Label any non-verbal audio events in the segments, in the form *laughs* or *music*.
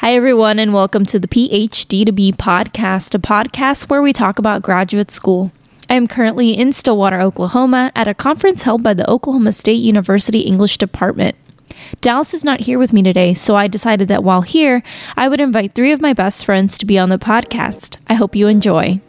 Hi, everyone, and welcome to the PhD to Be podcast, a podcast where we talk about graduate school. I am currently in Stillwater, Oklahoma, at a conference held by the Oklahoma State University English Department. Dallas is not here with me today, so I decided that while here, I would invite three of my best friends to be on the podcast. I hope you enjoy.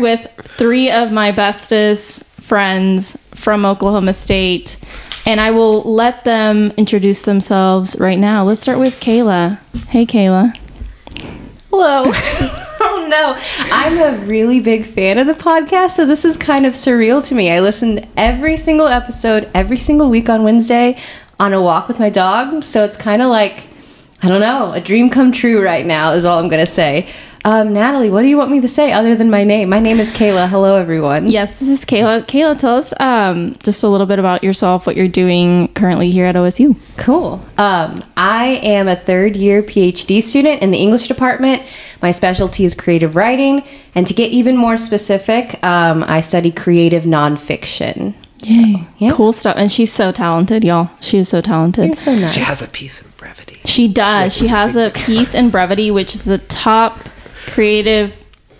With three of my bestest friends from Oklahoma State, and I will let them introduce themselves right now. Let's start with Kaila. Hey, Kaila. Hello. *laughs* oh no, I'm a really big fan of the podcast, so this is kind of surreal to me. I listen every single episode every single week on Wednesday on a walk with my dog, so it's kind of like I don't know, a dream come true right now is all I'm gonna say. Um, Nataly, what do you want me to say other than my name? My name is Kaila. Hello, everyone. Yes, this is Kaila. Kaila, tell us um, just a little bit about yourself, what you're doing currently here at OSU. Cool. Um, I am a third year PhD student in the English department. My specialty is creative writing. And to get even more specific, um, I study creative nonfiction. Yay. yeah. Cool stuff. And she's so talented, y'all. She is so talented. You're so nice. She has a piece of brevity. She does. She has a piece in Brevity, which is the top creative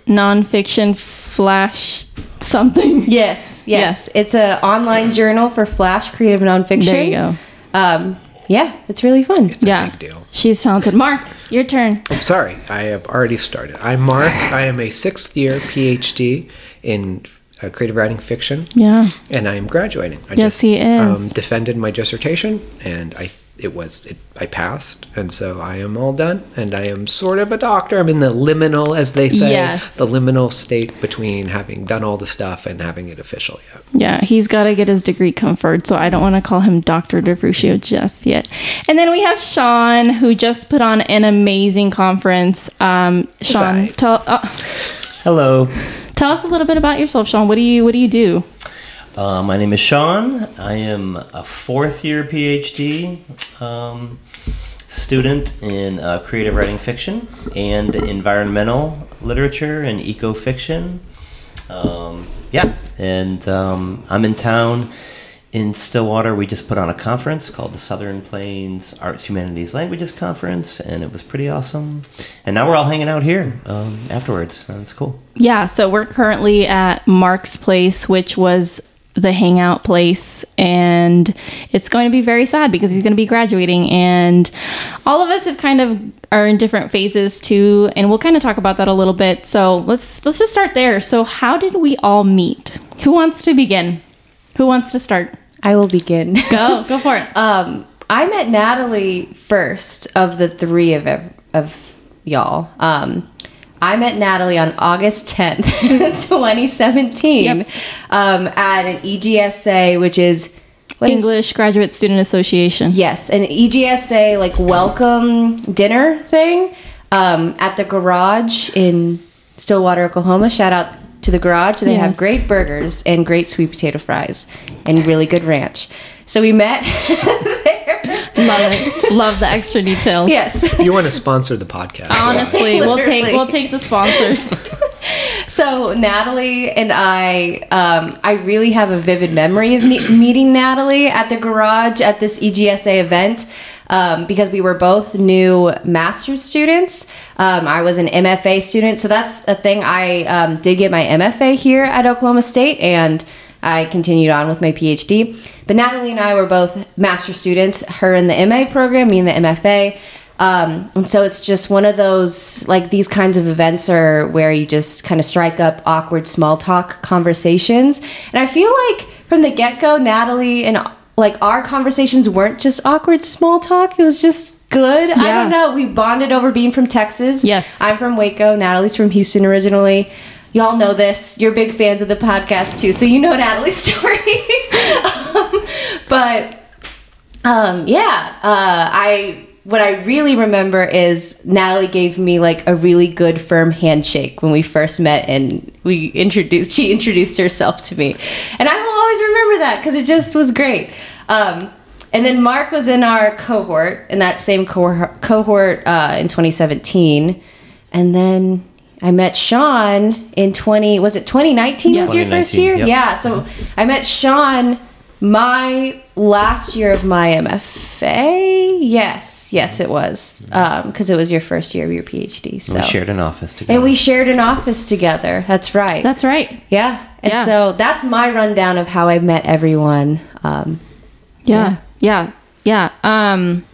nonfiction flash something. *laughs* Yes, yes, Yes. It's an online journal for Flash creative nonfiction. There you go. Um, yeah, it's really fun. It's a Yeah. big deal. She's talented. Mark, your turn. I'm sorry, I have already started. I'm Mark. I am a sixth year PhD in uh, creative writing fiction, Yeah. and I am graduating. I Yes, he is. Um, defended my dissertation, and I it was it, I passed, and so I am all done, and I am sort of a doctor. I'm in the liminal, as they say, Yes. the liminal state between having done all the stuff and having it official yet. Yeah, he's got to get his degree conferred, so I don't want to call him Dr. DeFrucio just yet. And then we have Sean, who just put on an amazing conference. Um, Sean, tell uh, Hello, tell us a little bit about yourself, Sean. What do you What do you do? uh, my name is Sean. I am a fourth year PhD um, student in uh, creative writing fiction and environmental literature and eco fiction. Um, yeah, and um, I'm in town in Stillwater. We just put on a conference called the Southern Plains Arts, Humanities, Languages Conference, and it was pretty awesome. And now we're all hanging out here um, afterwards. and it's cool. Yeah, so we're currently at Mark's place, which was the hangout place, and it's going to be very sad because he's going to be graduating, and all of us have kind of are in different phases too, and we'll kind of talk about that a little bit. So let's let's just start there. So how did we all meet? Who wants to begin? Who wants to start? I will begin. *laughs* Go, go for it. Um, I met Nataly first of the three of of y'all. Um, I met Nataly on August 10th, *laughs* 2017, Yep. um, at an EGSA, which is what is- English Graduate Student Association. Yes, an EGSA like welcome dinner thing um, at the garage in Stillwater, Oklahoma. Shout out to the garage. They Yes. have great burgers and great sweet potato fries and really good ranch. So we met *laughs* there. Love it. Love the extra details. Yes. If you want to sponsor the podcast, Honestly, *laughs* we'll take we'll take the sponsors. So Nataly and I, um, I really have a vivid memory of me- meeting Nataly at the garage at this EGSA event um, because we were both new master's students. Um, I was an MFA student, so that's a thing. I um, did get my MFA here at Oklahoma State, and I continued on with my PhD. But Nataly and I were both master's students. Her in the MA program, me in the MFA. Um, and so it's just one of those like these kinds of events are where you just kind of strike up awkward small talk conversations. And I feel like from the get go, Nataly and like our conversations weren't just awkward small talk. It was just good. I don't know. We bonded over being from Texas. Yes. I'm from Waco. Nataly's from Houston originally. Y'all know this. You're big fans of the podcast too, so you know Nataly's *laughs* story. *laughs* um, but um, yeah, uh, I what I really remember is Nataly gave me like a really good firm handshake when we first met and we introduced she introduced herself to me. And I will always remember that cuz it just was great. Um, and then Mark was in our cohort in that same cohort, cohort uh, in 2017 and then I met Sean in 20 was it 2019 Yeah. was your first year? yep. Yeah, so I met Sean my last year of my MFA. Yes, yes, it was because it was your first year of your PhD. So We shared an office together. and we shared an office together. That's right. That's right. yeah, and Yeah. so that's my rundown of how I met everyone. Um, Yeah. Yeah. Yeah. Um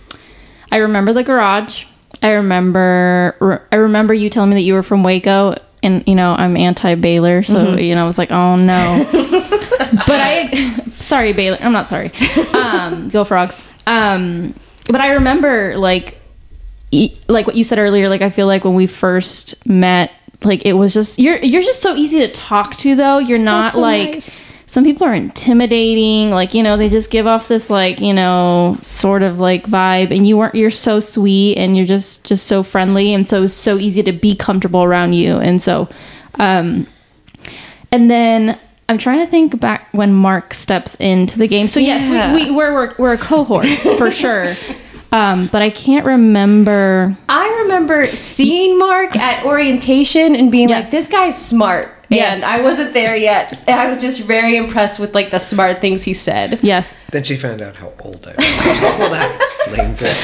I remember the garage. I remember re- I remember you telling me that you were from Waco and you know, I'm anti Baylor, so you know, I was like, "Oh no." *laughs* but I sorry Baylor. I'm not sorry. Um go frogs. Um but I remember like e- like what you said earlier like I feel like when we first met like it was just you're you're just so easy to talk to though. You're not so like nice. Some people are intimidating like you know they just give off this like you know sort of like vibe and you weren't you're so sweet and you're just just so friendly and so so easy to be comfortable around you and so um and then i'm trying to think back when mark steps into the game so yes Yeah. we, we we're, we're we're a cohort for *laughs* sure um but i can't remember I remember seeing Mark at orientation and being Yes. like, "This guy's smart." Yes. And I wasn't there yet, and I was just very impressed with like the smart things he said. yes Then she found out how old I was. *laughs* well, that explains it.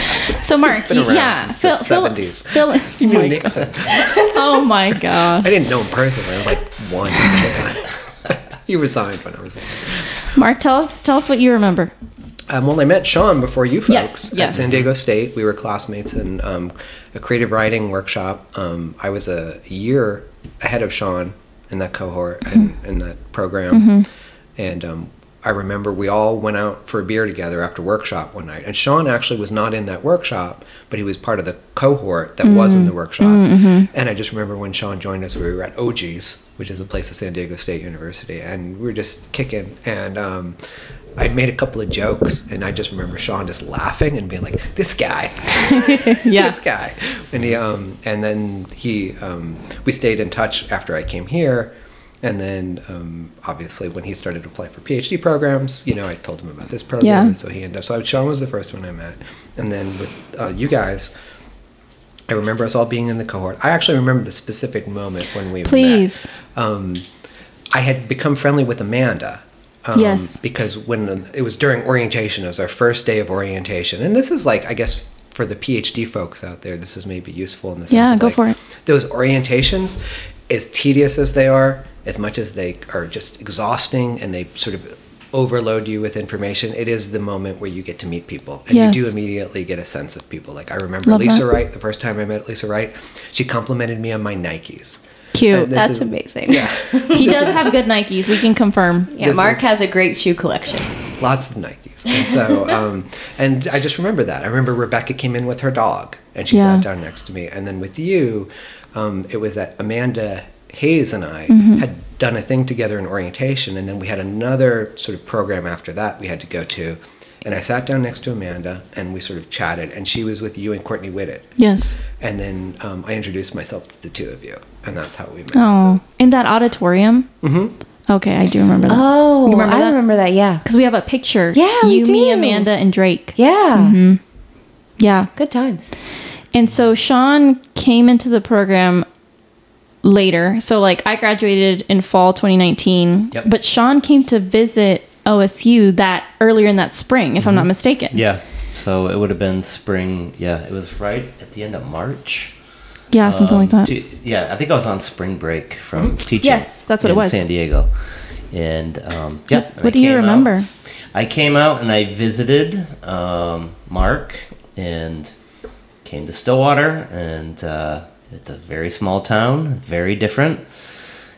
so mark been around yeah since the fill, fill, 70s. fill, oh, You knew my Nixon. God. *laughs* oh my gosh I didn't know him personally. I was like one. *laughs* he resigned when I was one. mark tell us tell us what you remember Um, well, I met Sean before you folks Yes, at. San Diego State. We were classmates in um, a creative writing workshop. Um, I was a year ahead of Sean in that cohort and mm-hmm. in that program. Mm-hmm. And um, I remember we all went out for a beer together after workshop one night. And Sean actually was not in that workshop, but he was part of the cohort that was in the mm-hmm. workshop. And I just remember when Sean joined us, we were at OG's, which is a place at San Diego State University, and we were just kicking. And um, I made a couple of jokes, and I just remember Sean just laughing and being like, "This guy, *laughs* yeah this guy," and he, um, and then he, um, we stayed in touch after I came here, and then um, obviously when he started to apply for PhD programs, you know, I told him about this program, Yeah. and so he ended up. So Sean was the first one I met, and then with uh, you guys. I remember us all being in the cohort. I actually remember the specific moment when we Please. met. Um, I had become friendly with Amanda. Um, Yes. Because when the, it was during orientation, it was our first day of orientation, and this is like I guess for the PhD folks out there, this is maybe useful in the sense Yeah, go like, for it. Those orientations, as tedious as they are, as much as they are just exhausting and they sort of overload you with information, it is the moment where you get to meet people and Yes. you do immediately get a sense of people. Like I remember Love Lisa that. Wright, the first time I met Lisa Wright, she complimented me on my Nikes. Cute this That's is- amazing. Yeah. *laughs* he does have good nikes we can confirm Yeah, This Mark is- has a great shoe collection. lots of Nikes. And so, *laughs* um, and I just remember that. I remember Rebecca came in with her dog and she Yeah. sat down next to me. And then with you, um, it was that Amanda Hayes and I Mm-hmm. had done a thing together in orientation. And then we had another sort of program after that we had to go to. And I sat down next to Amanda and we sort of chatted. And she was with you and Courtney Whitted. yes And then um, I introduced myself to the two of you. And that's how we met. Oh, in that auditorium. Mm-hmm. Okay, I do remember that. Oh, You remember I that? remember that. Yeah. Because we have a picture. Yeah, we you, me. Amanda, and Drake. Yeah. Yeah. Good times. And so Sean came into the program later. So like I graduated in fall 2019, Yep. but Sean came to visit OSU that earlier in that spring, if I'm not mistaken. Yeah. So it would have been spring. Yeah, it was right at the end of March. Yeah, something like Um, that. to- yeah, I think I was on spring break from teaching. Yes, that's what it in was. San Diego, and um, yeah. What- what do you came out- remember? I came out and I visited um, Mark and came to Stillwater, and uh, it's a very small town, very different.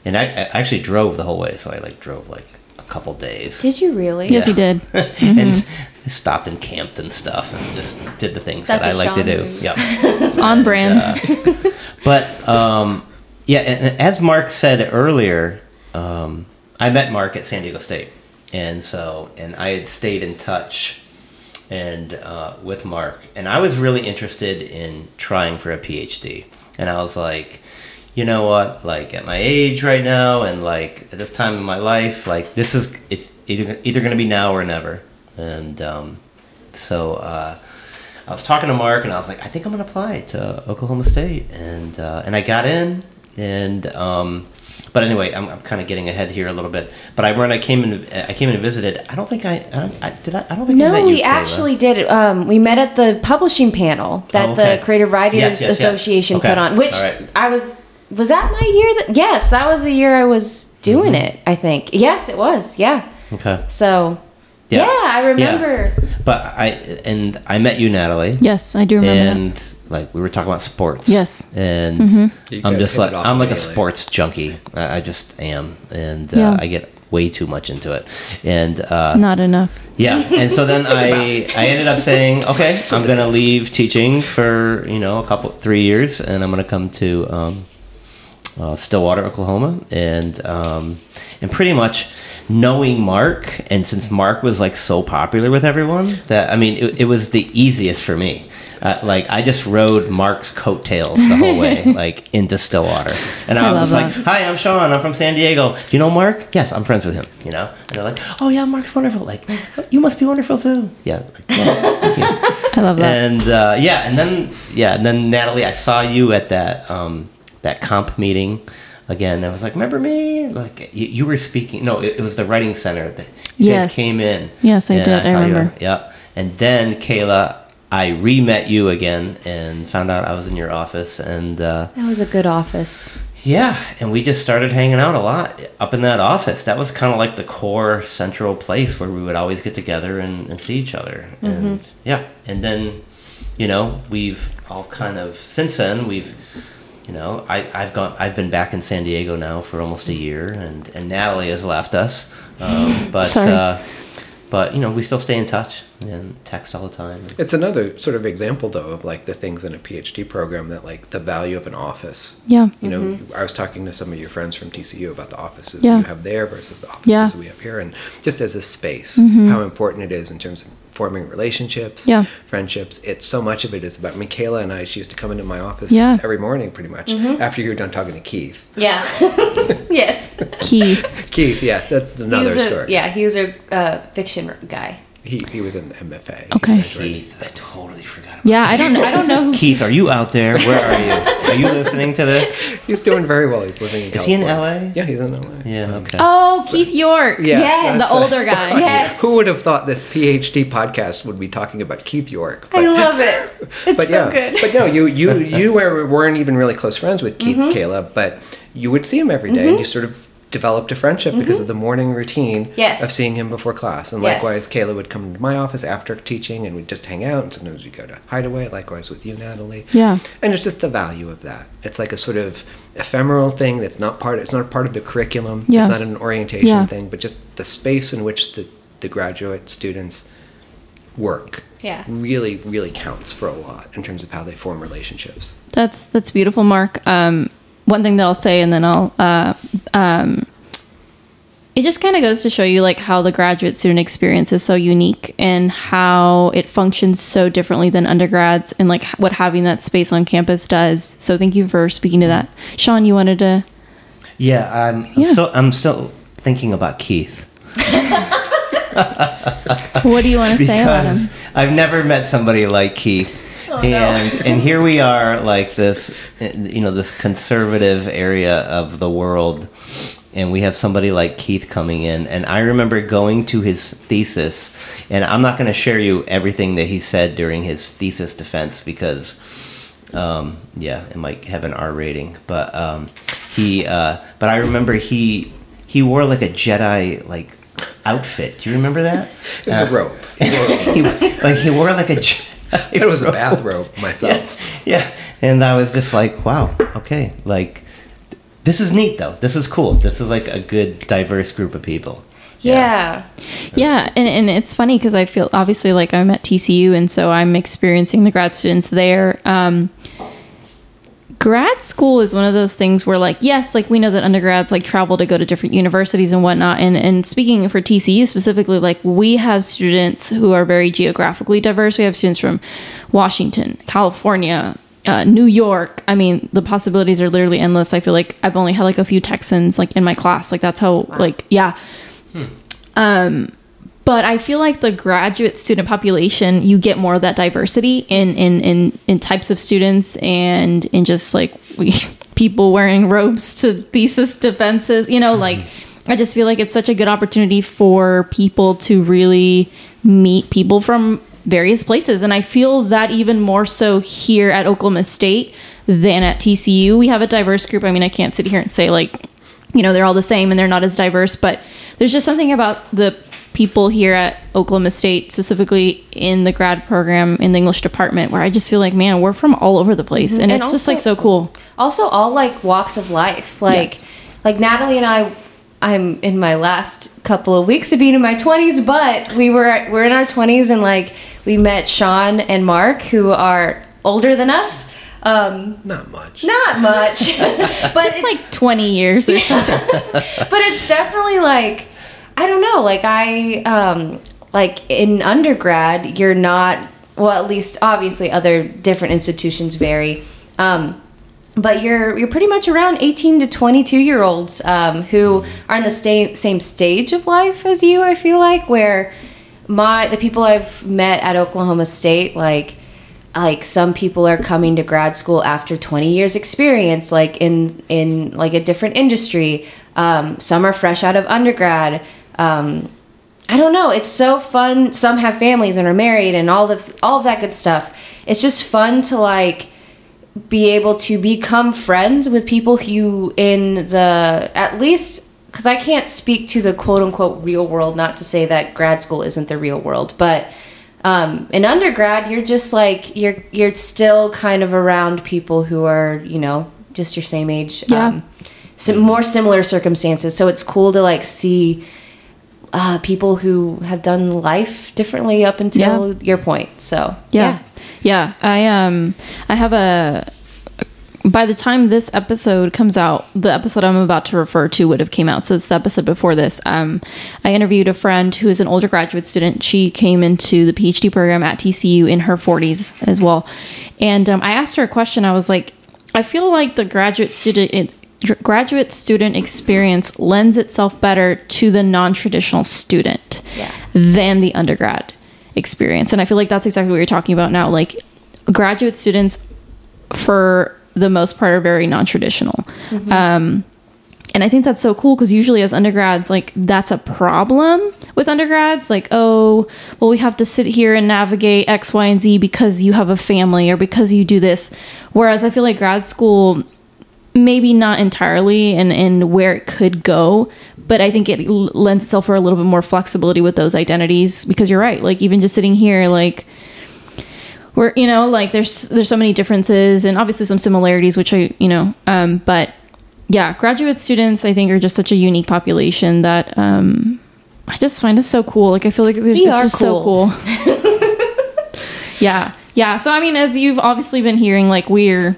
And I, I actually drove the whole way, so I like drove like couple days. Did you really? Yes, he did. *laughs* and stopped and camped and stuff and just did the things That's that I like to do. move. Yep. *laughs* On brand. uh, But um, yeah, and and as Mark said earlier, um, I met Mark at San Diego State, and so and I had stayed in touch and uh, with Mark, and I was really interested in trying for a PhD, and I was like, you know what, like at my age right now, and like at this time in my life, like this is it's either either going to be now or never, and um, so. Uh, I was talking to Mark, and I was like, I think I'm gonna apply to Oklahoma State, and uh, and I got in, and um, but anyway, I'm, I'm kind of getting ahead here a little bit. But I when I came in, I came in and visited. I don't think I, I, don't, I did. I, I don't think I met No, we Kaila. actually did. Um, we met at the publishing panel that Oh, okay. the Creative Writers Yes, yes, yes. Association Okay. put on, which right. I was. Was that my year? That yes, that was the year I was doing Mm-hmm. it. I think yes, it was. Yeah. Okay. So yeah, yeah I remember. But I and I met you, Nataly. Yes, I do remember that. and like we were talking about sports. Yes. And You I'm just like I'm like a sports junkie. I, I just am, and Yeah. uh, I get way too much into it. And uh, Not enough. Yeah, and so then I I ended up saying, okay, I'm gonna leave teaching for you know a couple three years, and I'm gonna come to um, uh, Stillwater, Oklahoma, and um, and pretty much knowing Mark, and since Mark was like so popular with everyone, that I mean, it, it was the easiest for me. Uh, like I just rode Mark's coattails the whole way, *laughs* like into Stillwater, and I, I was like, that. "Hi, I'm Sean. I'm from San Diego. Do you know Mark? Yes, I'm friends with him. You know." And they're like, "Oh yeah, Mark's wonderful. Like, you must be wonderful too." Yeah. Like, "Yeah, thank you." *laughs* I love that. and uh, yeah, and then yeah, and then Nataly, I saw you at that um, that comp meeting again. I was like, "Remember me?" Like you, you were speaking. No, it, it was the writing center. That you Yes. guys came in. Yes, I did. I saw you. remember. Yeah, and then Kaila, I re-met you again and found out I was in your office, and uh, That was a good office. yeah, and we just started hanging out a lot up in that office. That was kind of like the core central place where we would always get together and, and see each other. And yeah, and then, you know, we've all kind of since then we've, you know, I I've gone I've been back in San Diego now for almost a year, and and Nataly has left us, um, *laughs* but Sorry. uh, but you know we still stay in touch and text all the time. It's another sort of example, though, of like the things in a PhD program that like the value of an office. Yeah. You know, I was talking to some of your friends from TCU about the offices Yeah. you have there versus the offices Yeah. Mm-hmm. we have here, and just as a space, how important it is in terms of forming relationships, Yeah. friendships. It's so much of it is about Michaela and I. She used to come into my office Yeah. every morning, pretty much, after you were done talking to Keith. Yeah. *laughs* yes. Keith. Keith, yes, that's another a, story. Yeah, he was a uh, fiction guy. He, he was an MFA. Okay. Keith, I totally forgot. About Yeah, I don't. I don't know. Keith, are you out there? Where are you? Are you listening to this? *laughs* He's doing very well. He's living in Is he in California. LA? Yeah, he's in LA. Yeah. Okay. Oh, Keith York. Yes, Yes, the that's, older guy. *laughs* Yes. Who would have thought this PhD podcast would be talking about Keith York? I love it. *laughs* It's but so yeah, good. but no, you you you were, weren't even really close friends with Keith Mm-hmm. Kaila, but you would see him every day and you sort of developed a friendship because of the morning routine Mm-hmm. Yes. of seeing him before class. And Yes. likewise, Kaila would come to my office after teaching and we'd just hang out. And sometimes we'd go to Hideaway. Likewise with you, Nataly. Yeah. And it's just the value of that. It's like a sort of ephemeral thing that's not part. It's not part of the curriculum. Yeah. It's not an orientation Yeah. thing, but just the space in which the the graduate students work. Yeah. Really, really counts for a lot in terms of how they form relationships. That's that's beautiful, Mark. Um, one thing that I'll say, and then I'll. Uh, um, it just kind of goes to show you like how the graduate student experience is so unique and how it functions so differently than undergrads and like what having that space on campus does. So thank you for speaking to that. Sean, you wanted to Yeah, I'm, I'm Yeah. still I'm still thinking about Keith *laughs* what do you want to say about him? *laughs* I've never met somebody like Keith. And and here we are like this you know this conservative area of the world and we have somebody like Keith coming in and I remember going to his thesis and I'm not going to share you everything that he said during his thesis defense because um, yeah, it might have an R rating, but um, he. Uh, but I remember he he wore like a Jedi like outfit. Do you remember that? It was Uh, a robe. He wore a robe. he, like he wore like a. Jedi *laughs* It was a bathrobe *laughs* myself. Yeah, yeah, and I was just like, wow, okay, like this is neat though. This is cool. This is like a good diverse group of people. yeah. Yeah, and, and it's funny because I feel obviously like I'm at TCU, and so I'm experiencing the grad students there. Um, grad school is one of those things where like yes like we know that undergrads like travel to go to different universities and whatnot. And and speaking for tcu specifically like we have students who are very geographically diverse. We have students from washington california uh, new york. I mean the possibilities are literally endless. I feel like i've only had like a few texans like in my class. Like that's how like yeah. Um but I feel like the graduate student population, you get more of that diversity in in in, in types of students and in just like we *laughs* people wearing robes to thesis defenses. You know, like I just feel like it's such a good opportunity for people to really meet people from various places, and I feel that even more so here at Oklahoma State than at TCU. We have a diverse group. I mean, I can't sit here and say like you know they're all the same and they're not as diverse but there's just something about the people here at oklahoma state specifically in the grad program in the english department where i just feel like man we're from all over the place. And, And it's just like so cool. also all like walks of life. Like Yes. like nataly and i i'm in my last couple of weeks of being in my 20s but we were we're in our 20s and like we met sean and mark who are older than us. Um Not much. not much. *laughs* But just it's, like 20 years or something *laughs* but it's definitely like i don't know like i um like in undergrad you're not well at least obviously other different institutions vary. Um but you're you're pretty much around 18 to 22 year olds um, who are in the sta- same stage of life as you i feel like where my the people i've met at oklahoma state like like some people are coming to grad school after 20 years experience like in in like a different industry. Um, some are fresh out of undergrad um, i don't know. It's so fun. Some have families and are married and all of all of that good stuff. It's just fun to like be able to become friends with people who in the at least because i can't speak to the quote unquote real world not to say that grad school isn't the real world but um, in undergrad you're just like you're you're still kind of around people who are you know just your same age. Yeah. um, some more similar circumstances. So it's cool to like see uh, people who have done life differently up until your point so. Yeah. Yeah. I um i have a by the time this episode comes out the episode i'm about to refer to would have came out. So it's the episode before this. Um i interviewed a friend who is an older graduate student. She came into the phd program at tcu in her 40s as well. And um, i asked her a question. I was like i feel like the graduate student graduate student experience lends itself better to the non-traditional student Yeah. than the undergrad experience. And I feel like that's exactly what you're talking about now. Like graduate students, for the most part, are very non traditional. Um, and I think that's so cool because usually as undergrads, like that's a problem with undergrads. Like, oh, well, we have to sit here and navigate X, Y, and Z because you have a family or because you do this. Whereas I feel like grad school, maybe not entirely and, and where it could go but i think it l- lends itself for a little bit more flexibility with those identities because you're right like even just sitting here like we're you know like there's there's so many differences and obviously some similarities which i you know um but yeah graduate students i think are just such a unique population that um i just find it so cool. Like i feel like there's We it's just so cool. cool. *laughs* Yeah yeah. So i mean as you've obviously been hearing like we're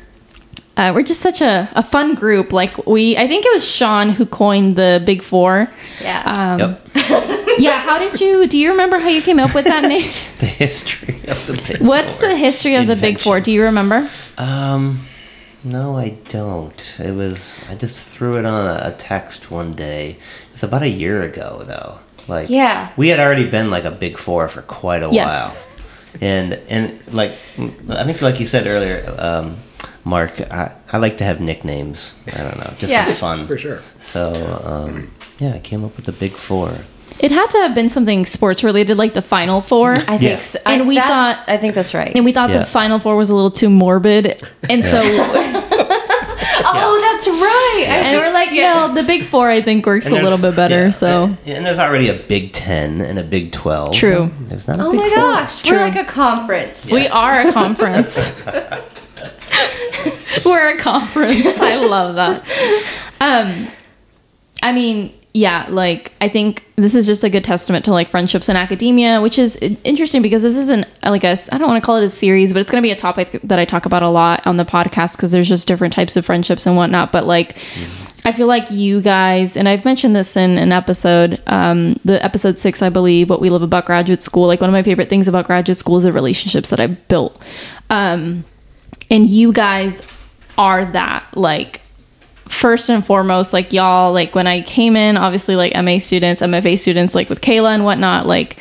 uh, we're just such a, a fun group like we i think it was sean who coined the big four yeah um, Yep. *laughs* yeah how did you do you remember how you came up with that name *laughs* the history of the big what's four. the history of the big four do you remember Um, no, I don't. It was I just threw it on a, a text one day. It's about a year ago though. Like Yeah. we had already been like a big four for quite a Yes. while, and and like I think like you said earlier, um, Mark, I, I like to have nicknames. I don't know, just Yeah. for fun. For sure. So um, yeah, I came up with the big four. It had to have been something sports related, like the Final Four. I think Yeah. so. And I, we thought- I think that's right. And we thought Yeah. the Final Four was a little too morbid. And so, *laughs* oh, that's right. I and we're like, yes. no, the Big Four, I think, works a little bit better. yeah, so, and, and there's already a Big Ten and a Big Twelve. True. There's not a Oh big my four. gosh, True. we're like a conference. we are a conference. *laughs* *laughs* we're a conference. *laughs* I love that. Um, I mean, yeah, like I think this is just a good testament to like friendships in academia, which is interesting because this isn't like a I don't want to call it a series, but it's going to be a topic that I talk about a lot on the podcast because there's just different types of friendships and whatnot. But like, I feel like you guys, and I've mentioned this in an episode, um, the episode six, I believe, what we love about graduate school. Like one of my favorite things about graduate school is the relationships that I've built, um, and you guys are that like first and foremost, like y'all, like when I came in, obviously like MA students, MFA students, like with Kaila and whatnot, like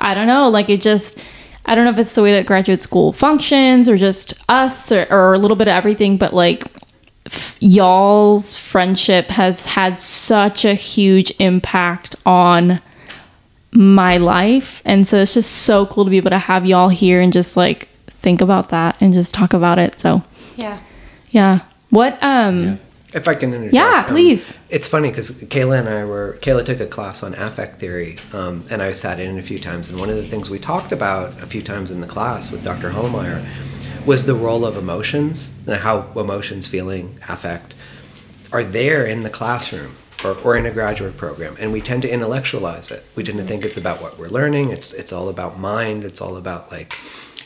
I don't know, like it just I don't know if it's the way that graduate school functions or just us or, or a little bit of everything, but like f- y'all's friendship has had such a huge impact on my life. And so it's just so cool to be able to have y'all here and just like think about that and just talk about it. So Yeah. Yeah. What um If I can interject. Yeah, um, please. it's funny because Kaila and I were, Kaila took a class on affect theory, um, and I sat in a few times. And one of the things we talked about a few times in the class with Dr. Holmeyer was the role of emotions and how emotions, feeling, affect are there in the classroom or, or in a graduate program. And we tend to intellectualize it. We tend to think it's about what we're learning, it's, it's all about mind, it's all about like,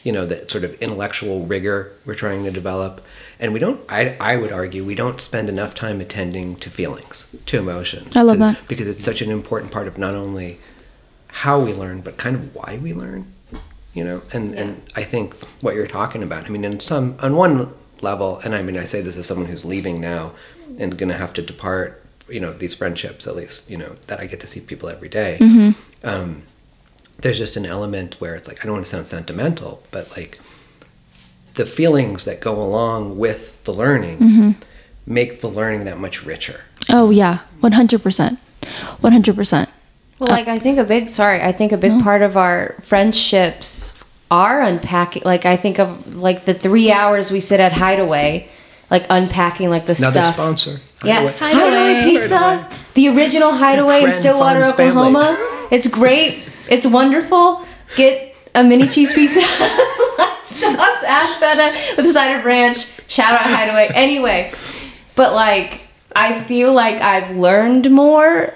you know, the sort of intellectual rigor we're trying to develop. And we don't, I, I would argue, we don't spend enough time attending to feelings, to emotions. I love to- that. Because it's such an important part of not only how we learn, but kind of why we learn. You know, and, and I think what you're talking about, I mean, in some, on one level, and I mean, I say this as someone who's leaving now and going to have to depart, you know, these friendships, at least, you know, that I get to see people every day. Um, there's just an element where it's like, I don't want to sound sentimental, but like the feelings that go along with the learning mm-hmm. make the learning that much richer. Oh yeah, one hundred percent, one hundred percent. Well, like I think a big sorry, I think a big part of our friendships are unpacking. Like I think of like the three hours we sit at Hideaway, like unpacking like the stuff. Another stuff. sponsor. Yeah, Hideaway. Hideaway, Pizza, the original Hideaway in Stillwater, Fonz family. Oklahoma. It's great. *laughs* It's wonderful. Get a mini cheese pizza, *laughs* sauce, ash feta with a side of ranch. Shout out Hideaway. Anyway, but like I feel like I've learned more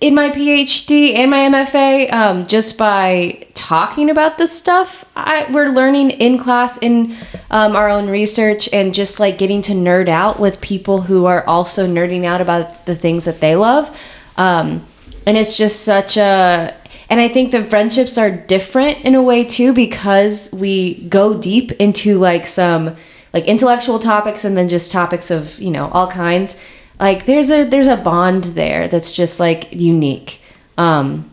in my PhD and my MFA um, just by talking about this stuff. I, we're learning in class in um, our own research and just like getting to nerd out with people who are also nerding out about the things that they love. Um, and it's just such a. And I think the friendships are different in a way too because we go deep into like some like intellectual topics and then just topics of you know all kinds. Like there's a there's a bond there that's just like unique. Um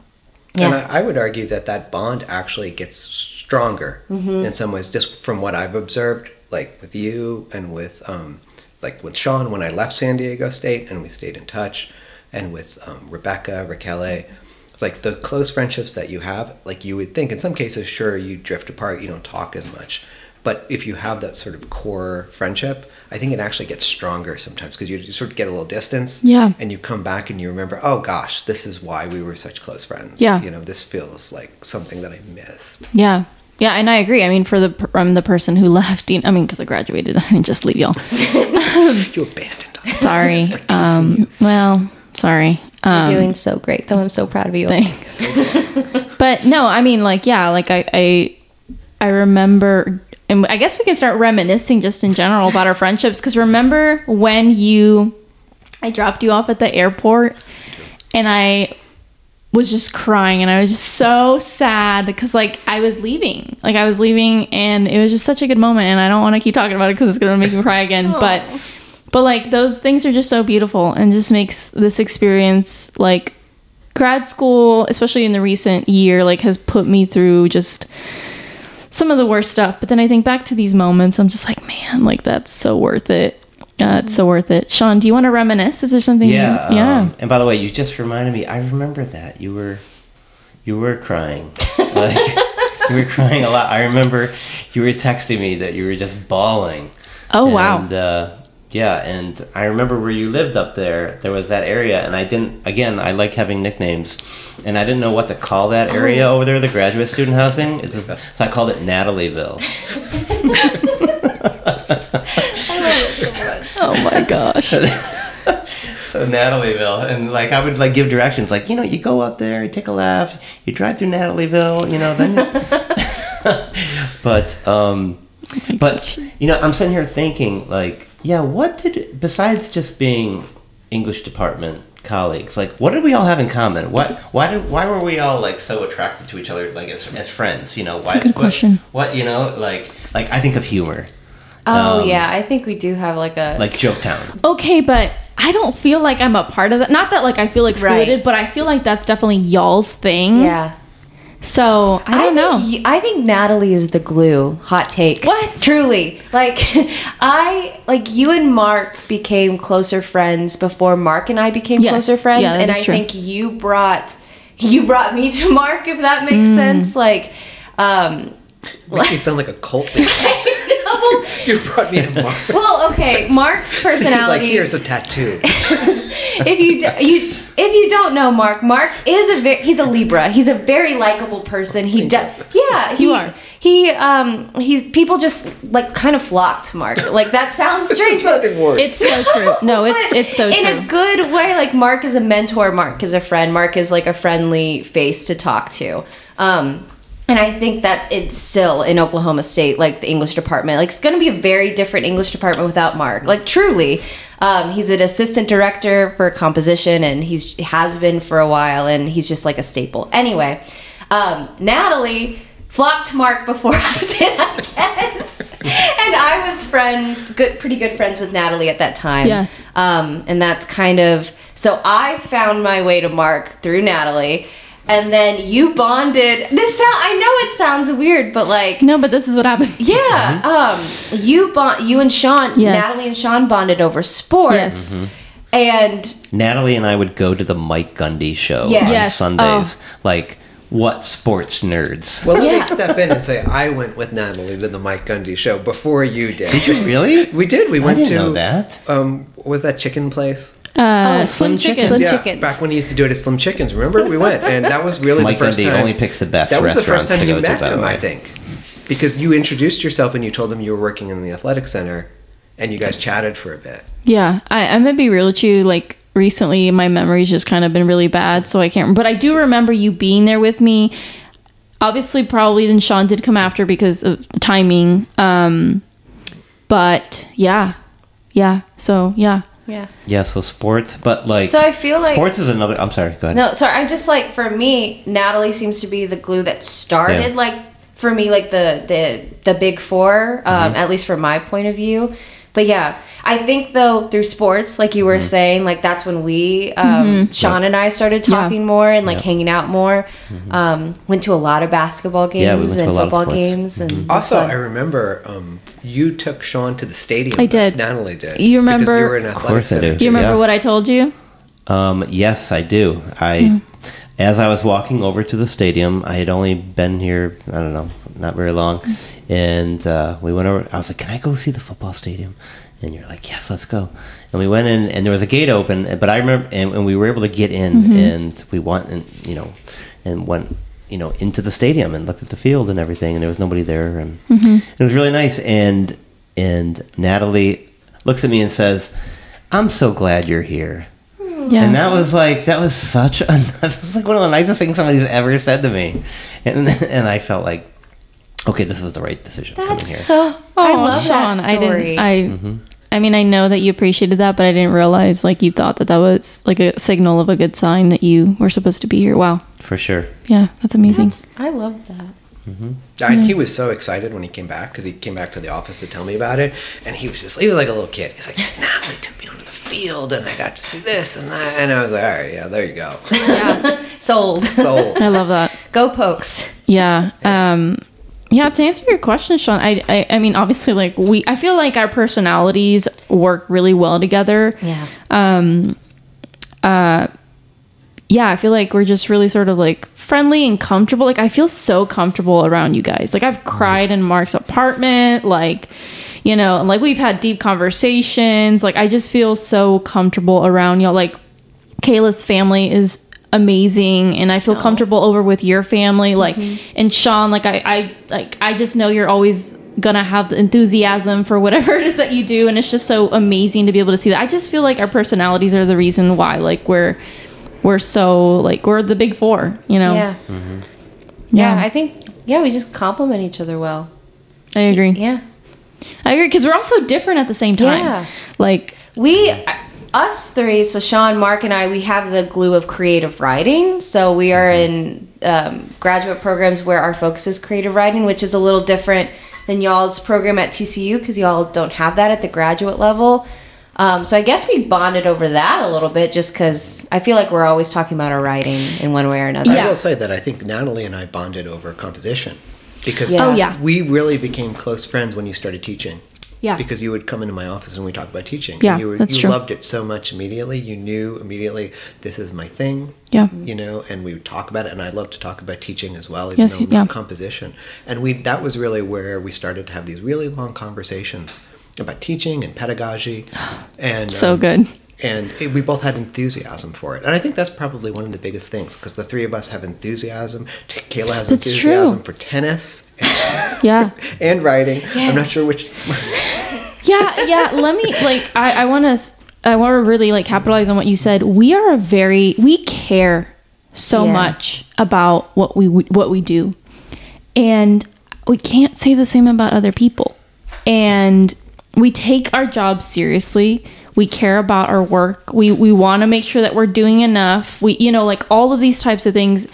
And I, I would argue that that bond actually gets stronger in some ways, just from what I've observed, like with you and with, um, like with Sean when I left San Diego State and we stayed in touch, and with um, Rebecca, Raquel. It's like the close friendships that you have, like you would think in some cases, sure, you drift apart, you don't talk as much. But if you have that sort of core friendship, I think it actually gets stronger sometimes because you, sort of get a little distance. Yeah. And you come back and you remember, oh gosh, this is why we were such close friends. Yeah. You know, this feels like something that I missed. Yeah. Yeah, and I agree. I mean, for the um, the person who *laughs* left, you know, I mean, because I graduated, *laughs* I didn't just leave y'all. *laughs* You abandoned us. Sorry. Um, well, sorry. Um, you're doing so great though i'm so proud of you Thanks. *laughs* *laughs* but no, I mean, like, yeah, like I, I, I remember, and I guess we can start reminiscing just in general about our friendships. Because remember when you, I dropped you off at the airport, and I was just crying, and I was just so sad because like I was leaving, like I was leaving, and it was just such a good moment. And I don't want to keep talking about it because it's gonna make me cry again, but. But like those things are just so beautiful and just makes this experience like grad school, especially in the recent year, like has put me through just some of the worst stuff. But then I think back to these moments, I'm just like, man, like that's so worth it. Uh, it's so worth it. Sean, do you want to reminisce? Is there something? Yeah. yeah. Um, and by the way, you just reminded me. I remember that you were, you were crying. *laughs* Like, you were crying a lot. I remember you were texting me that you were just bawling. oh wow. Uh, yeah, and I remember where you lived up there. There was that area, and I didn't. Again, I like having nicknames, and I didn't know what to call that area over there, the graduate student housing. It's a, so I called it Natalieville. *laughs* *laughs* oh my gosh. *laughs* So Natalieville, and like I would like give directions, like you know, you go up there, you take a left, you drive through Natalieville, you know, then. but um, but you know, I'm sitting here thinking, like, yeah, what did besides just being English department colleagues, like, what did we all have in common? What why did why were we all like so attracted to each other, like as, as friends? You know, why? a good what- question. What, you know, like like I think of humor, Oh Um, yeah, I think we do have like a like joke town. Okay, but I don't feel like I'm a part of that. Not that like I feel excluded, Right. but I feel like that's definitely y'all's thing. yeah. So I don't know. Think, y- I think Nataly is the glue. Hot take. What? Truly, like *laughs* I like you and Mark became closer friends before Mark and I became Yes. closer friends, Yeah, and I true. think you brought you brought me to Mark, if that makes Mm. sense. Like, um, Makes you sound like a cult *laughs* leader. *laughs* you brought me to *laughs* Mark. well, okay, Mark's personality. He's like, here's a tattoo. if you d- you if you don't know Mark, Mark is a very he's a Libra. He's a very likable person. He does yeah. He, You are. He um he's people just like kind of flock to Mark. Like that sounds strange, but It's so true. No, it's it's so true. in true. a good way. Like Mark is a mentor. Mark is a friend. Mark is like a friendly face to talk to. Um, and I think that it's still in Oklahoma State, like the English department. Like it's going to be a very different English department without Mark. Like truly, um, he's an assistant director for composition, and he's has been for a while, and he's just like a staple. Anyway, um, Nataly flocked Mark before *laughs* I did, I guess. and I was friends, good, pretty good friends with Nataly at that time. Yes. Um, and that's kind of so I found my way to Mark through Nataly, and then you bonded. This sound I know it sounds weird, but like no, but this is what happened. yeah, um, you bond you and Sean, Yes. Nataly and Sean bonded over sports, Yes. and Nataly and I would go to the Mike Gundy show Yes. on Yes. Sundays. Like, what sports nerds? Well, let Yeah. me step in and say I went with Nataly to the Mike Gundy show before you did. Did you really? We did. We I went didn't to know that. um, was that chicken place? Uh, Oh, Slim Slim Chicken. Chicken. Slim yeah, Chickens. back when he used to do it at Slim Chickens. Remember, we went, and that was really Mike the first Gundy time. only picks the best That was the first time you go to, met him, way. I think, because you introduced yourself and you told him you were working in the athletic center, and you guys chatted for a bit. Yeah, I, I'm gonna be real with you. Like recently, my memory's just kind of been really bad, so I can't. But I do remember you being there with me. Obviously, probably then Sean did come after because of the timing. Um, but yeah, yeah. So yeah, yeah. Yeah, so sports, but like, So I feel like- sports is another. I'm sorry. Go ahead. No, sorry. I'm just like for me, Nataly seems to be the glue that started Yeah. like for me like the the the big four, um, at least from my point of view. But yeah, I think though through sports, like you were saying, like that's when we, um, Sean and I started Yeah. talking more and like Yeah. hanging out more. Um, went to a lot of basketball games Yeah, we went to and a lot of football sports. games and Also. I remember um, you took Sean to the stadium. I did. Nataly did. You because remember- you were in Of athletic course I do. do you remember Yeah. what I told you? Um, yes, I do. I, as I was walking over to the stadium, I had only been here, I don't know, not very long, and uh, we went over. I was like, "Can I go see the football stadium?" And you're like, "Yes, let's go." And we went in, and there was a gate open, but I remember, and, and we were able to get in, and we went, and you know, and went, you know, into the stadium and looked at the field and everything, and there was nobody there, and mm-hmm. it was really nice. And and Nataly looks at me and says, "I'm so glad you're here." Yeah, And that was like that was such a *laughs* that was like one of the nicest things somebody's ever said to me, and *laughs* and I felt like, okay, this was the right decision coming That's here. so. I Oh, love Sean, that I story. didn't. I. Mm-hmm. I mean, I know that you appreciated that, but I didn't realize like you thought that that was like a signal of a good sign that you were supposed to be here. Wow. For sure. Yeah, that's amazing. That's- I love that. And he was so excited when he came back because he came back to the office to tell me about it, and he was just he was like a little kid. He's like, Nataly took me onto the field, and I got to see this and that, and I was like, all right, yeah, there you go. *laughs* Yeah, sold. So I love that. Go pokes. Yeah. Um yeah, to answer your question, Sean, I, I I mean obviously like we I feel like our personalities work really well together. Yeah. um uh Yeah, I feel like we're just really sort of like friendly and comfortable. Like I feel so comfortable around you guys. Like I've cried in Mark's apartment, like you know, and like we've had deep conversations. Like I just feel so comfortable around y'all. Like Kaila's family is amazing and I feel comfortable over with your family mm-hmm. like and Sean like I I like I just know you're always gonna have the enthusiasm for whatever *laughs* it is that you do and it's just so amazing to be able to see that i just feel like our personalities are the reason why like we're we're so like we're the big four you know Yeah. Mm-hmm. Yeah, I think yeah, we just complement each other well. i agree Yeah. i agree because we're also different at the same time Yeah. like We, us three, so Sean, Mark, and I, we have the glue of creative writing. So we are in um, graduate programs where our focus is creative writing, which is a little different than y'all's program at TCU because y'all don't have that at the graduate level. Um, so I guess we bonded over that a little bit just because I feel like we're always talking about our writing in one way or another. Yeah. I will say that I think Natalie and I bonded over composition because Yeah. oh yeah we really became close friends when you started teaching. Yeah. Because you would come into my office and we talked about teaching. Yeah, and you were, that's you true. loved it so much immediately. You knew immediately this is my thing. Yeah. You know, and we would talk about it, and I love to talk about teaching as well, even Yes, though you- yeah. composition. And we that was really where we started to have these really long conversations about teaching and pedagogy, *gasps* and so um, good and it, we both had enthusiasm for it. And I think that's probably one of the biggest things because the three of us have enthusiasm. Kaila has That's enthusiasm true. for tennis *laughs* yeah *laughs* and writing. I'm not sure which. *laughs* yeah yeah let me like i i want to i want to really like capitalize on what you said we are a very we care so Yeah. much about what we what we do and we can't say the same about other people and we take our job seriously we care about our work we we want to make sure that we're doing enough we you know like all of these types of things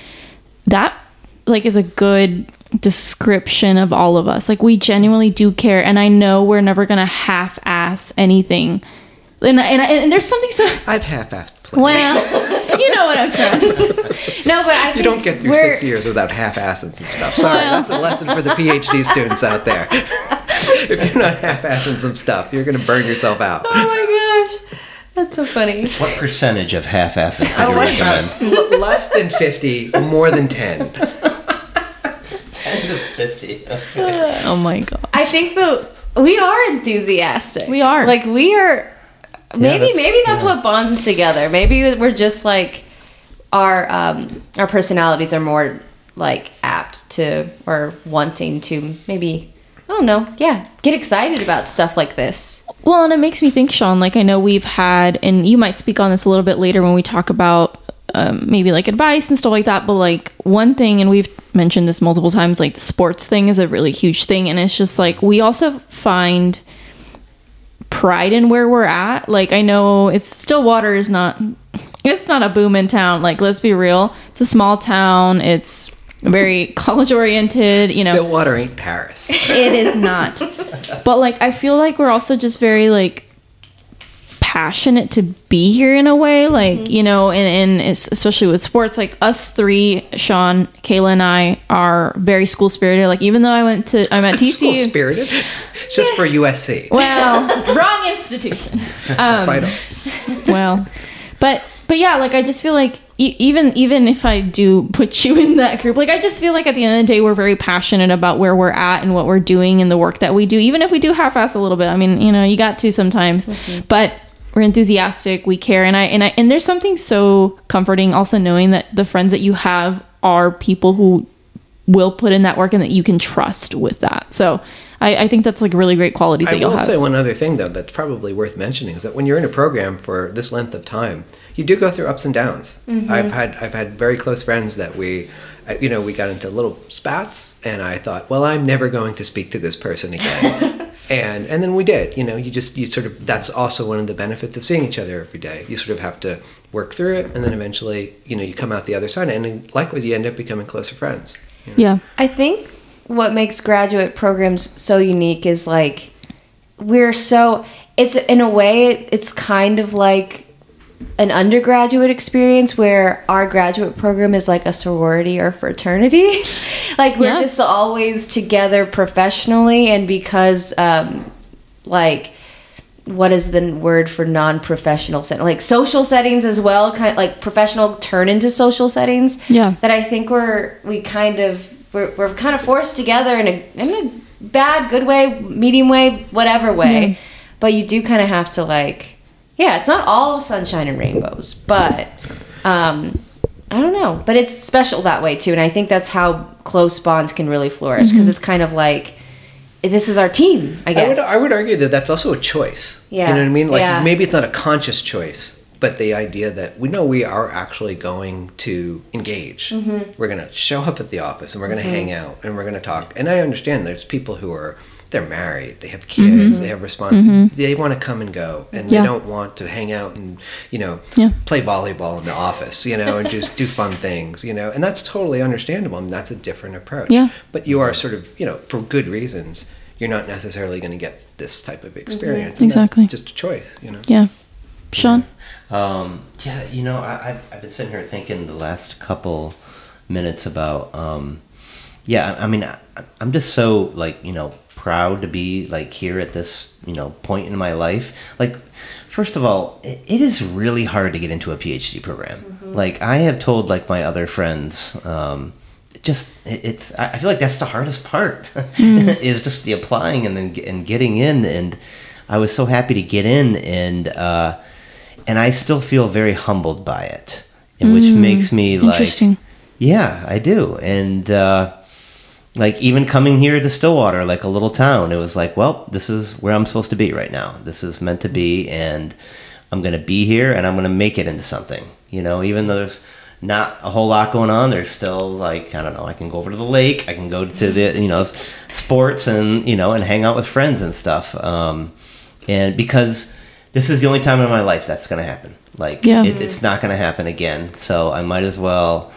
that like is a good description of all of us like we genuinely do care and i know we're never gonna half-ass anything and, and, and there's something so *laughs* I've half-assed. Plenty. well you know what i'm trying to say No, but I you don't get through six years without half-assing some stuff. Sorry, that's a lesson for the PhD students out there. *laughs* if you're not half-assing some stuff, you're going to burn yourself out. Oh my gosh, that's so funny. What percentage of half asses would you recommend? L- less than 50, more than 10. *laughs* 10 to 50. Okay. oh my god I think the we are enthusiastic. We are. like we are. Maybe that's- maybe that's yeah. what bonds us together. Maybe we're just like our um our personalities are more like apt to or wanting to maybe I don't know yeah get excited about stuff like this. Well, and it makes me think, Sean, like I know we've had, and you might speak on this a little bit later when we talk about um, maybe like advice and stuff like that. But like one thing, and we've mentioned this multiple times, like the sports thing is a really huge thing. And it's just like we also find pride in where we're at. Like I know it's Stillwater is not, it's not a boom in town. Like let's be real, it's a small town. It's very college oriented, you know. Stillwater ain't Paris. it is not. But like i feel like we're also just very like passionate to be here in a way like you know and, and especially with sports like us three sean kaila and i are very school spirited like even though i went to i'm at *laughs* School spirited. It's just for USC. well *laughs* wrong institution. Um, well but but yeah like i just feel like e- even even if i do put you in that group like i just feel like at the end of the day we're very passionate about where we're at and what we're doing and the work that we do even if we do half-ass a little bit. I mean you know you got to sometimes but we're enthusiastic we care and i and i and there's something so comforting also knowing that the friends that you have are people who will put in that work and that you can trust with that. So i, I think that's like really great qualities I that you'll will have. say one other thing though that's probably worth mentioning is that when you're in a program for this length of time, you do go through ups and downs. Mm-hmm. I've had I've had very close friends that we, you know, we got into little spats, and I thought, well, I'm never going to speak to this person again. *laughs* and and then we did. You know, you just you sort of that's also one of the benefits of seeing each other every day. You sort of have to work through it, and then eventually, you know, you come out the other side, and likewise, you end up becoming closer friends. yeah I think what makes graduate programs so unique is like we're so it's in a way it's kind of like an undergraduate experience where our graduate program is like a sorority or fraternity. *laughs* like we're Yeah. just always together professionally and because um like what is the word for non-professional setting like social settings as well kind of like professional turn into social settings Yeah. that i think we're we kind of we're, we're kind of forced together in a in a bad good way medium way whatever way but you do kind of have to like yeah it's not all sunshine and rainbows but um i don't know but it's special that way too and i think that's how close bonds can really flourish because it's kind of like this is our team. I I guess. would, I would argue that that's also a choice. Yeah. You know what I mean? Like Yeah. maybe it's not a conscious choice, but the idea that we know we are actually going to engage. Mm-hmm. We're going to show up at the office and we're going to hang out and we're going to talk. And I understand there's people who are they're married, they have kids, they have responsibilities. They want to come and go and Yeah. they don't want to hang out and, you know, Yeah. play volleyball in the office, you know, and just do *laughs* fun things, you know. And that's totally understandable. and that's a different approach. Yeah. But you are sort of, you know, for good reasons, you're not necessarily going to get this type of experience. and that's Exactly. just a choice, you know. Yeah. Sean? Um, yeah, you know, I, I've, I've been sitting here thinking the last couple minutes about, um, yeah, I, I mean, I, I'm just so like, you know, proud to be like here at this, you know, point in my life. Like, first of all, it, it is really hard to get into a PhD program. Like, I have told like my other friends, um, it just it, it's I feel like that's the hardest part *laughs* is just the applying and then and getting in and I was so happy to get in and uh, and I still feel very humbled by it, and which makes me like, Interesting. yeah, I do, and uh, like even coming here to Stillwater, like a little town, it was like, well, this is where I'm supposed to be right now. This is meant to be, and I'm gonna be here, and I'm gonna make it into something. You know, even though there's not a whole lot going on, there's still like I don't know. I can go over to the lake, I can go to the you know sports, and you know, and hang out with friends and stuff. Um, and because this is the only time in my life that's going to happen. Like, Yeah. it, it's not going to happen again. So I might as well,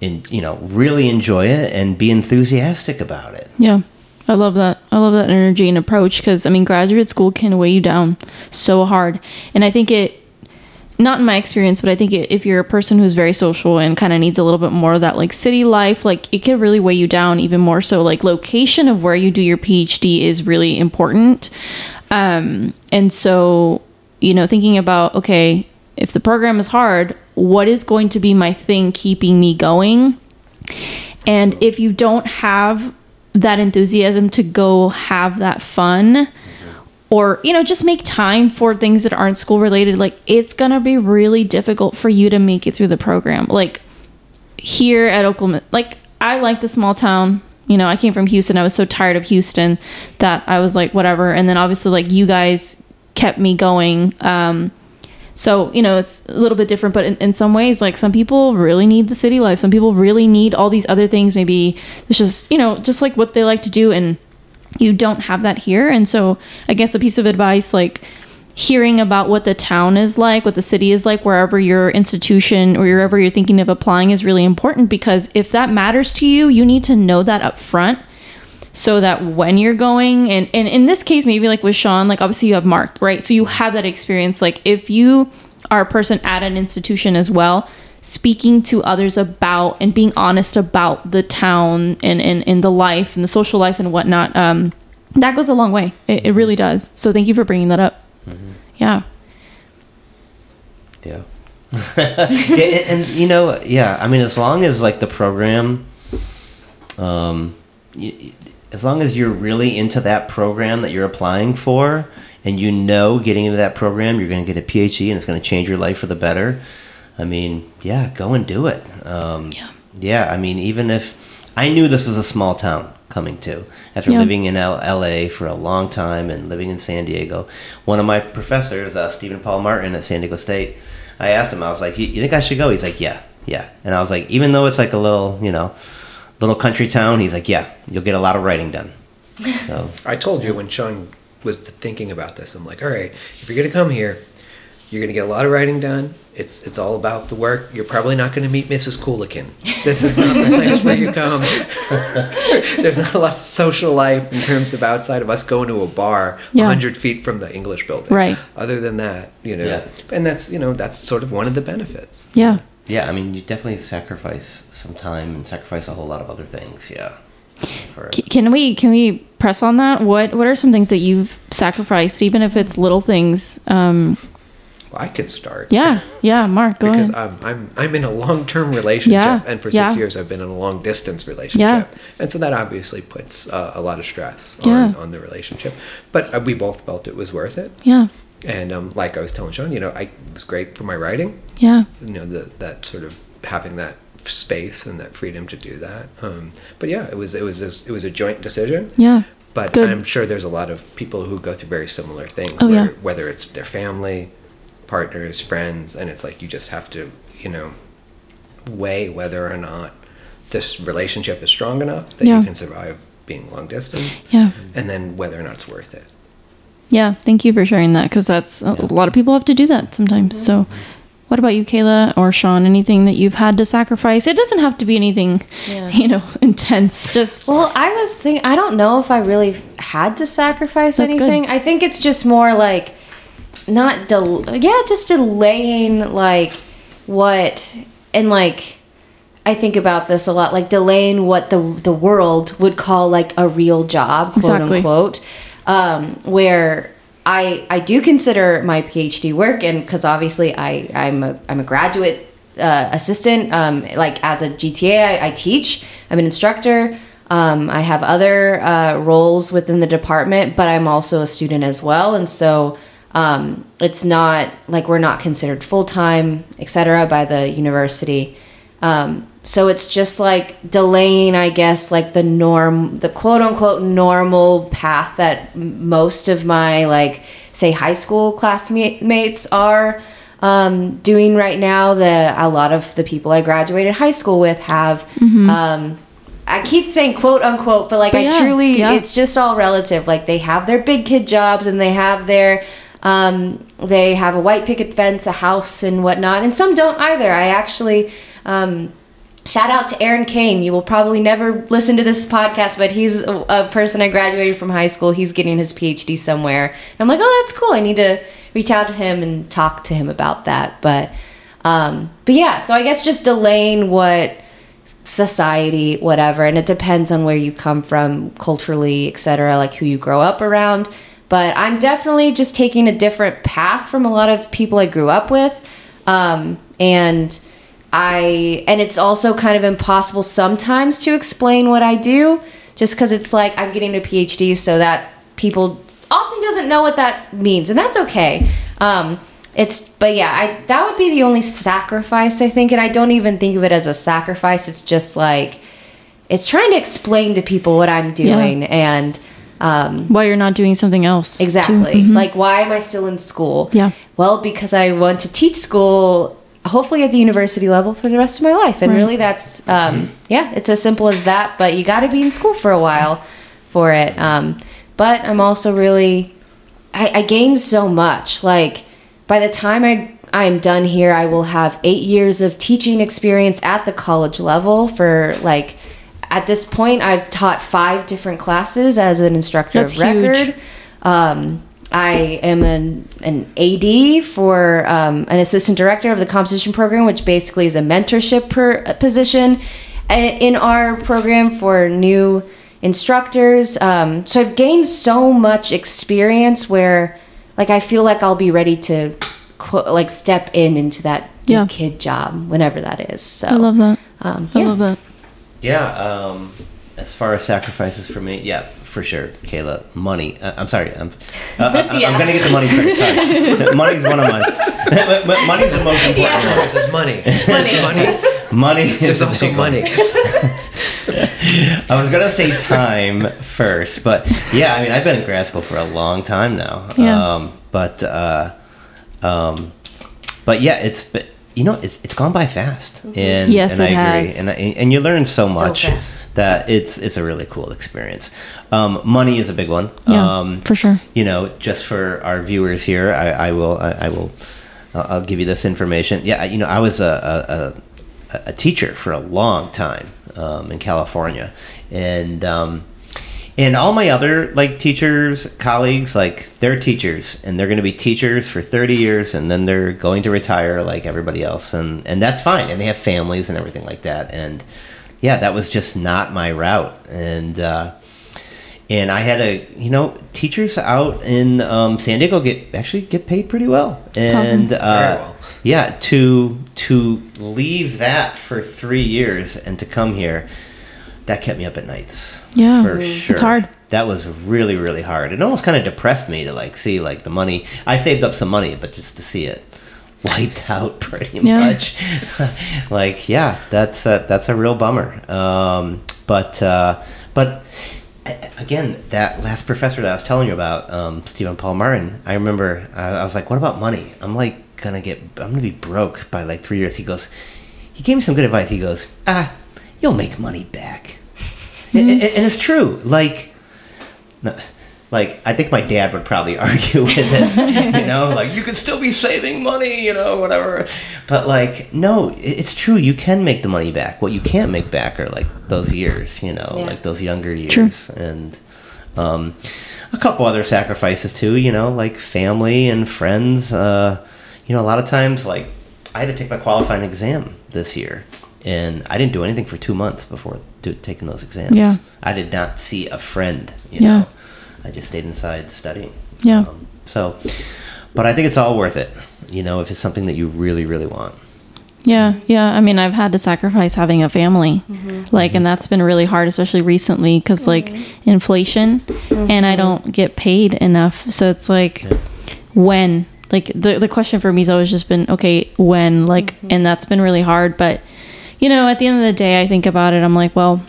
in, you know, really enjoy it and be enthusiastic about it. Yeah. I love that. I love that energy and approach because, I mean, graduate school can weigh you down so hard. And I think it, not in my experience, but I think it, if you're a person who's very social and kind of needs a little bit more of that like city life, like it can really weigh you down even more so. Like location of where you do your PhD is really important. Um, and so, you know, thinking about, okay, if the program is hard, what is going to be my thing keeping me going? And if you don't have that enthusiasm to go have that fun, or you know just make time for things that aren't school related like it's gonna be really difficult for you to make it through the program. Like here at oklahoma like i like the small town. You know i came from houston. I was so tired of houston that i was like whatever. And then obviously like you guys kept me going. Um so you know it's a little bit different but in, in some ways like some people really need the city life. Some people really need all these other things. Maybe it's just you know just like what they like to do and you don't have that here. And so i guess a piece of advice like hearing about what the town is like what the city is like wherever your institution or wherever you're thinking of applying is really important because if that matters to you you need to know that up front so that when you're going and, and in this case maybe like with sean like obviously you have mark right? So you have that experience. Like if you are a person at an institution as well speaking to others about and being honest about the town and, and, and the life and the social life and whatnot um, that goes a long way. It, it really does. So thank you for bringing that up. Yeah. Yeah. *laughs* yeah and, and, you know, yeah, I mean, as long as like the program, um, y- y- as long as you're really into that program that you're applying for, and you know getting into that program, you're going to get a PhD and it's going to change your life for the better. I mean, yeah, go and do it. Um, Yeah. Yeah, I mean, even if I knew this was a small town coming to after Yeah. living in L- LA for a long time and living in San Diego, one of my professors, uh, Stephen Paul Martin at San Diego State, I asked him, I was like, "You, you think I should go?" He's like, "Yeah, yeah," and I was like, even though it's like a little, you know, little country town, he's like, "Yeah, you'll get a lot of writing done." So *laughs* I told you when Sean was thinking about this, I'm like, all right, if you're going to come here, you're going to get a lot of writing done. It's it's all about the work. You're probably not going to meet Mrs. Coolican. This is not the *laughs* place where you come. *laughs* There's not a lot of social life in terms of outside of us going to a bar Yeah. 100 feet from the English building. Right. Other than that, you know, Yeah. and that's you know that's sort of one of the benefits. yeah yeah, I mean, you definitely sacrifice some time and sacrifice a whole lot of other things. Yeah. For. C- Can we can we press on that? What what are some things that you've sacrificed, even if it's little things? Um, Well, I could start. yeah, yeah. Mark, go because ahead. I'm, I'm I'm in a long term relationship, Yeah, and for yeah. six years I've been in a long distance relationship, Yeah. and so that obviously puts uh, a lot of stress Yeah. on, on the relationship. But uh, we both felt it was worth it, yeah, and um, like I was telling Sean, you know, I, it was great for my writing. yeah, You know, the, that sort of having that space and that freedom to do that. Um, but yeah, it was it was a, it was a joint decision. yeah, but Good. I'm sure there's a lot of people who go through very similar things. Oh, where, yeah. Whether it's their family, partners, friends, and it's like you just have to, you know, weigh whether or not this relationship is strong enough that Yeah. you can survive being long distance, Yeah. and then whether or not it's worth it. Yeah. Thank you for sharing that because that's a lot of people have to do that sometimes. So, what about you, Kaila or Sean? Anything that you've had to sacrifice? It doesn't have to be anything, Yeah. you know, *laughs* intense. Just Well, I was thinking, I don't know if I really had to sacrifice That's good. anything. I think it's just more like not del- yeah, just delaying like what and like I think about this a lot, like delaying what the the world would call like a real job, quote Exactly. unquote. Um, where I I do consider my PhD work, and because obviously I I'm a I'm a graduate uh, assistant. Um, like as a GTA, I, I teach. I'm an instructor. Um, I have other uh, roles within the department, but I'm also a student as well, and so um, it's not like we're not considered full time, etc. by the university. Um, so it's just like delaying, I guess, like the norm, the quote unquote normal path that most of my like say high school classmates are um, doing right now. The a lot of the people I graduated high school with have. Um, I keep saying quote unquote, but like But I yeah, truly, yeah. it's just all relative. Like they have their big kid jobs and they have their, um, they have a white picket fence, a house, and whatnot, and some don't either. I actually. Um, Shout out to Aaron Kane. You will probably never listen to this podcast, but he's a, a person I graduated from high school. He's getting his PhD somewhere. And I'm like, oh, that's cool. I need to reach out to him and talk to him about that. But, um, but yeah. So I guess just delaying what society, whatever, and it depends on where you come from culturally, etc. Like who you grow up around. But I'm definitely just taking a different path from a lot of people I grew up with, um, and I and it's also kind of impossible sometimes to explain what I do, just because it's like I'm getting a PhD, so that people often doesn't know what that means, and that's okay. Um, it's but yeah, I that would be the only sacrifice I think, and I don't even think of it as a sacrifice. It's just like it's trying to explain to people what I'm doing, and um, why you're not doing something else. Exactly. Mhm. Like, why am I still in school? Yeah. Well, because I want to teach school, hopefully at the university level for the rest of my life. And Right. really, that's, um, *clears throat* yeah, it's as simple as that. But you got to be in school for a while for it. Um, but I'm also really, I, I gained so much. Like, by the time I, I'm done here, I will have eight years of teaching experience at the college level for like, at this point, I've taught five different classes as an instructor That's of record. huge. Um, I am an, an AD for um, an assistant director of the composition program, which basically is a mentorship per, uh, position in our program for new instructors. Um, so I've gained so much experience where, like, I feel like I'll be ready to, qu- like, step in into that big Yeah. kid job whenever that is. So I love that. Um, I love that. Yeah, um, as far as sacrifices for me, yeah, for sure, Kaila. Money. Uh, I'm sorry. I'm, uh, *laughs* I- I'm, Yeah. I'm gonna get the money first. Sorry. *laughs* Money's one of mine. but, but money's the most important one. There's money. *laughs* There's money. Money is There's also money. I was gonna say time first, but yeah, I mean, I've been in grad school for a long time now. Yeah. Um, but uh, um, but yeah, it's but you know, it's it's gone by fast, and Yes, and it I agree, has. and I, and you learn so much fast. that it's it's a really cool experience. Um, money is a big one. Yeah, um, for sure. You know, just for our viewers here, I, I will I, I will I'll, I'll give you this information. Yeah, you know, I was a, a, a, a teacher for a long time um, in California, and um, and all my other like teachers colleagues like they're teachers and they're going to be teachers for 30 years and then they're going to retire like everybody else and and that's fine and they have families and everything like that and yeah that was just not my route and uh, and I had a you know teachers out in um, San Diego get actually get paid pretty well and uh, well. yeah to to leave that for three years and to come here that kept me up at nights Yeah, for it's sure hard. that was really really hard it almost kind of depressed me to like see like the money I saved up some money but just to see it wiped *laughs* out pretty Yeah. much *laughs* like yeah that's a, that's a real bummer um, but uh, but again, that last professor that I was telling you about, um, Stephen Paul Martin, I remember I, I was like, what about money? I'm like gonna get, I'm gonna be broke by like three years. He goes, he gave me some good advice. He goes, ah, you'll make money back. And, and- and it's true. Like, like I think my dad would probably *laughs* argue with this, you know, like you could still be saving money, you know, whatever. But like, no, it's true. You can make the money back. What you can't make back are like those years, you know, Yeah. like those younger years, and um, a couple other sacrifices too, you know, like family and friends. Uh, you know, a lot of times, like I had to take my qualifying exam this year, and I didn't do anything for two months before do, taking those exams. Yeah. I did not see a friend. You Yeah. know, I just stayed inside studying. Yeah. Um, so, but I think it's all worth it. You know, if it's something that you really, really want. Yeah, yeah. I mean, I've had to sacrifice having a family, mm-hmm. like, and that's been really hard, especially recently, because like mm-hmm. inflation, and I mm-hmm. don't get paid enough. So it's like, when? Like the the question for me has always just been, okay, when? Like, and that's been really hard. But you know, at the end of the day, I think about it. I'm like, well,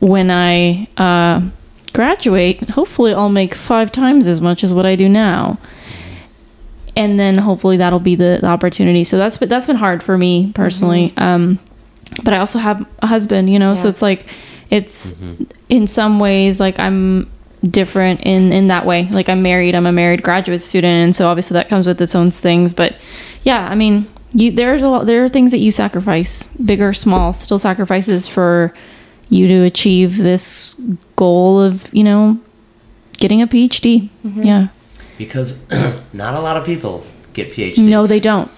when I uh, graduate, hopefully, I'll make five times as much as what I do now and then hopefully that'll be the, the opportunity. So that's been that's been hard for me personally. Um, but I also have a husband, you know, so it's like it's in some ways like I'm different in in that way. Like I'm married, I'm a married graduate student, and so obviously that comes with its own things. But yeah, I mean, you there's a lot there are things that you sacrifice, big or small, still sacrifices for you to achieve this goal of you know getting a PhD. Yeah. Because *clears throat* not a lot of people get PhDs. No, they don't.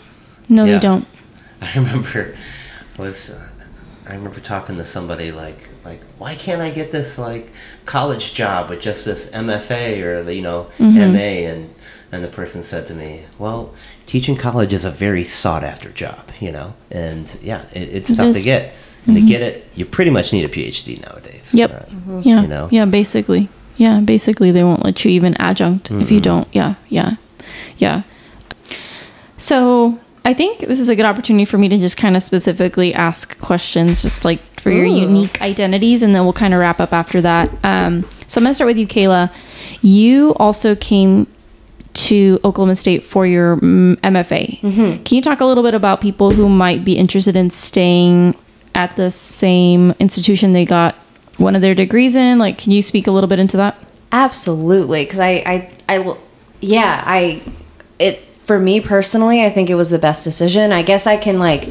No, Yeah. they don't. *laughs* I remember was uh, I remember talking to somebody like like why can't I get this like college job with just this MFA or the, you know Mm-hmm. MA and and the person said to me, well, teaching college is a very sought after job, you know, and yeah, it, it's It tough is. to Mm-hmm. get. To get it, you pretty much need a PhD nowadays. Yep. Uh, Yeah. You know? Yeah, basically. Yeah, basically they won't let you even adjunct if you don't. Yeah, yeah. Yeah. So, I think this is a good opportunity for me to just kind of specifically ask questions just like for your unique identities and then we'll kind of wrap up after that. Um, so I'm going to start with you Kaila. You also came to Oklahoma State for your mm, MFA. Can you talk a little bit about people who might be interested in staying at the same institution they got one of their degrees in? Like, can you speak a little bit into that? Absolutely, because I, I, I, yeah, I, it for me personally, I think it was the best decision. I guess I can like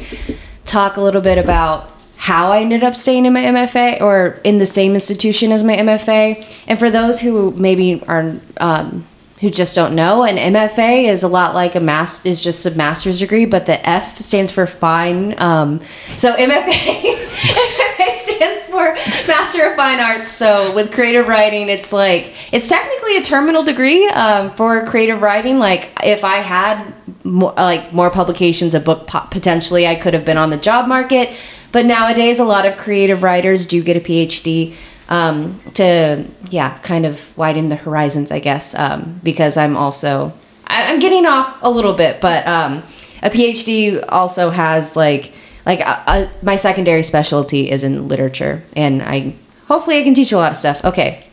talk a little bit about how I ended up staying in my MFA or in the same institution as my MFA. And for those who maybe are um, who just don't know, an MFA is a lot like a mass is just a master's degree, but the F stands for fine. Um, so *laughs* MFA. MFA stands for Master of Fine Arts. So with creative writing, it's like it's technically a terminal degree um, for creative writing. Like if I had more, like more publications, a book potentially, I could have been on the job market. But nowadays, a lot of creative writers do get a PhD um, to yeah, kind of widen the horizons, I guess. Um, because I'm also I, I'm getting off a little bit, but um, a PhD also has like like uh, uh, my secondary specialty is in literature, and I hopefully I can teach a lot of stuff. Okay,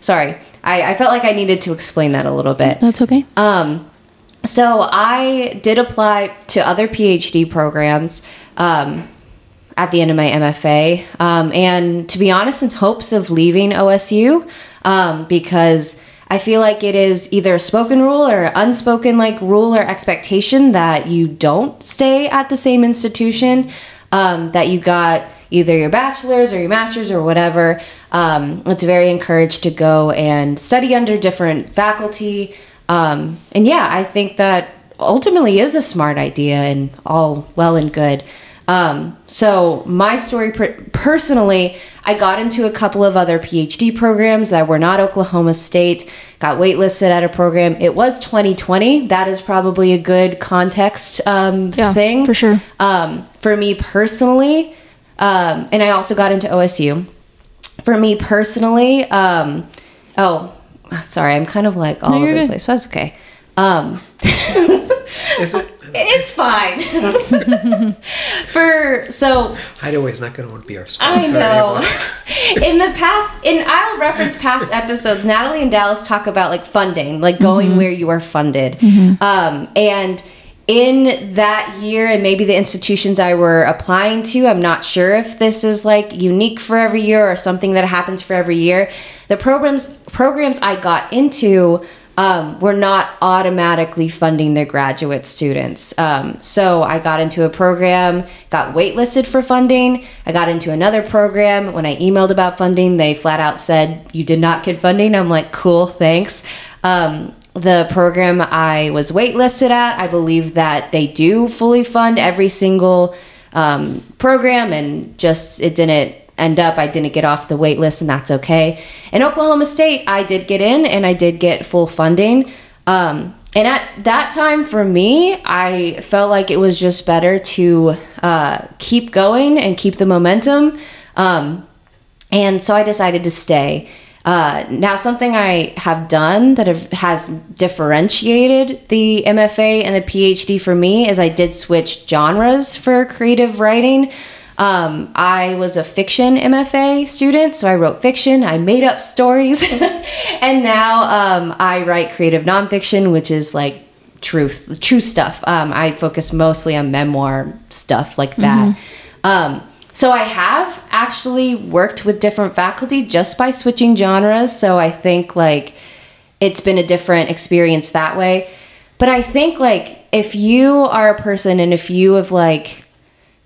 sorry, I, I felt like I needed to explain that a little bit. That's okay. Um, so I did apply to other PhD programs um, at the end of my MFA, um, and to be honest, in hopes of leaving OSU um, because I feel like it is either a spoken rule or unspoken like rule or expectation that you don't stay at the same institution um, that you got either your bachelor's or your master's or whatever. Um, it's very encouraged to go and study under different faculty. Um, and yeah, I think that ultimately is a smart idea and all well and good. Um, so my story per- personally, I got into a couple of other PhD programs that were not Oklahoma State. Got waitlisted at a program. It was 2020. That is probably a good context um, Yeah, thing for sure. um, for me personally, um, and I also got into OSU. For me personally, um, oh, sorry, I'm kind of like all No, over you're the place. But that's okay. Um, *laughs* Is it? It's fine. *laughs* for so Hideaway's not going to be our school. I know. *laughs* in the past, and I'll reference past episodes. Nataly and Dallas talk about like funding, like going where you are funded, um, and in that year and maybe the institutions I were applying to, I'm not sure if this is like unique for every year or something that happens for every year. The programs programs I got into um, were not automatically funding their graduate students. Um, so I got into a program, got waitlisted for funding. I got into another program. When I emailed about funding, they flat out said, You did not get funding. I'm like, Cool, thanks. Um, the program I was waitlisted at, I believe that they do fully fund every single um, program, and just it didn't end up. I didn't get off the wait list, and that's okay. In Oklahoma State, I did get in, and I did get full funding. Um, and at that time, for me, I felt like it was just better to uh, keep going and keep the momentum. Um, and so I decided to stay. Uh, now, something I have done that have, has differentiated the MFA and the PhD for me is I did switch genres for creative writing. Um, I was a fiction MFA student, so I wrote fiction. I made up stories, *laughs* and now um, I write creative nonfiction, which is like truth, true stuff. Um, I focus mostly on memoir stuff like that. Um, so I have actually worked with different faculty just by switching genres. So I think like it's been a different experience that way. But I think like if you are a person and if you have like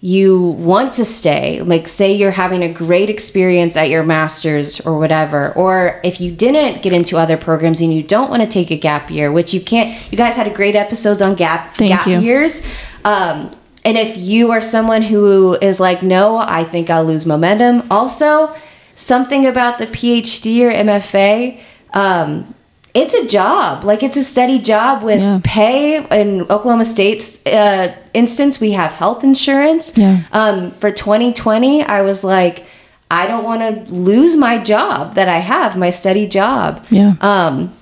you want to stay, like say you're having a great experience at your master's or whatever, or if you didn't get into other programs and you don't want to take a gap year, which you can't, you guys had a great episodes on gap Thank gap you. years. Um, and if you are someone who is like, no, I think I'll lose momentum. Also, something about the PhD or MFA, um, it's a job. Like it's a steady job with Yeah. pay. In Oklahoma State's uh, instance, we have health insurance. Yeah. Um, for 2020, I was like, I don't want to lose my job that I have, my steady job. Yeah. Um,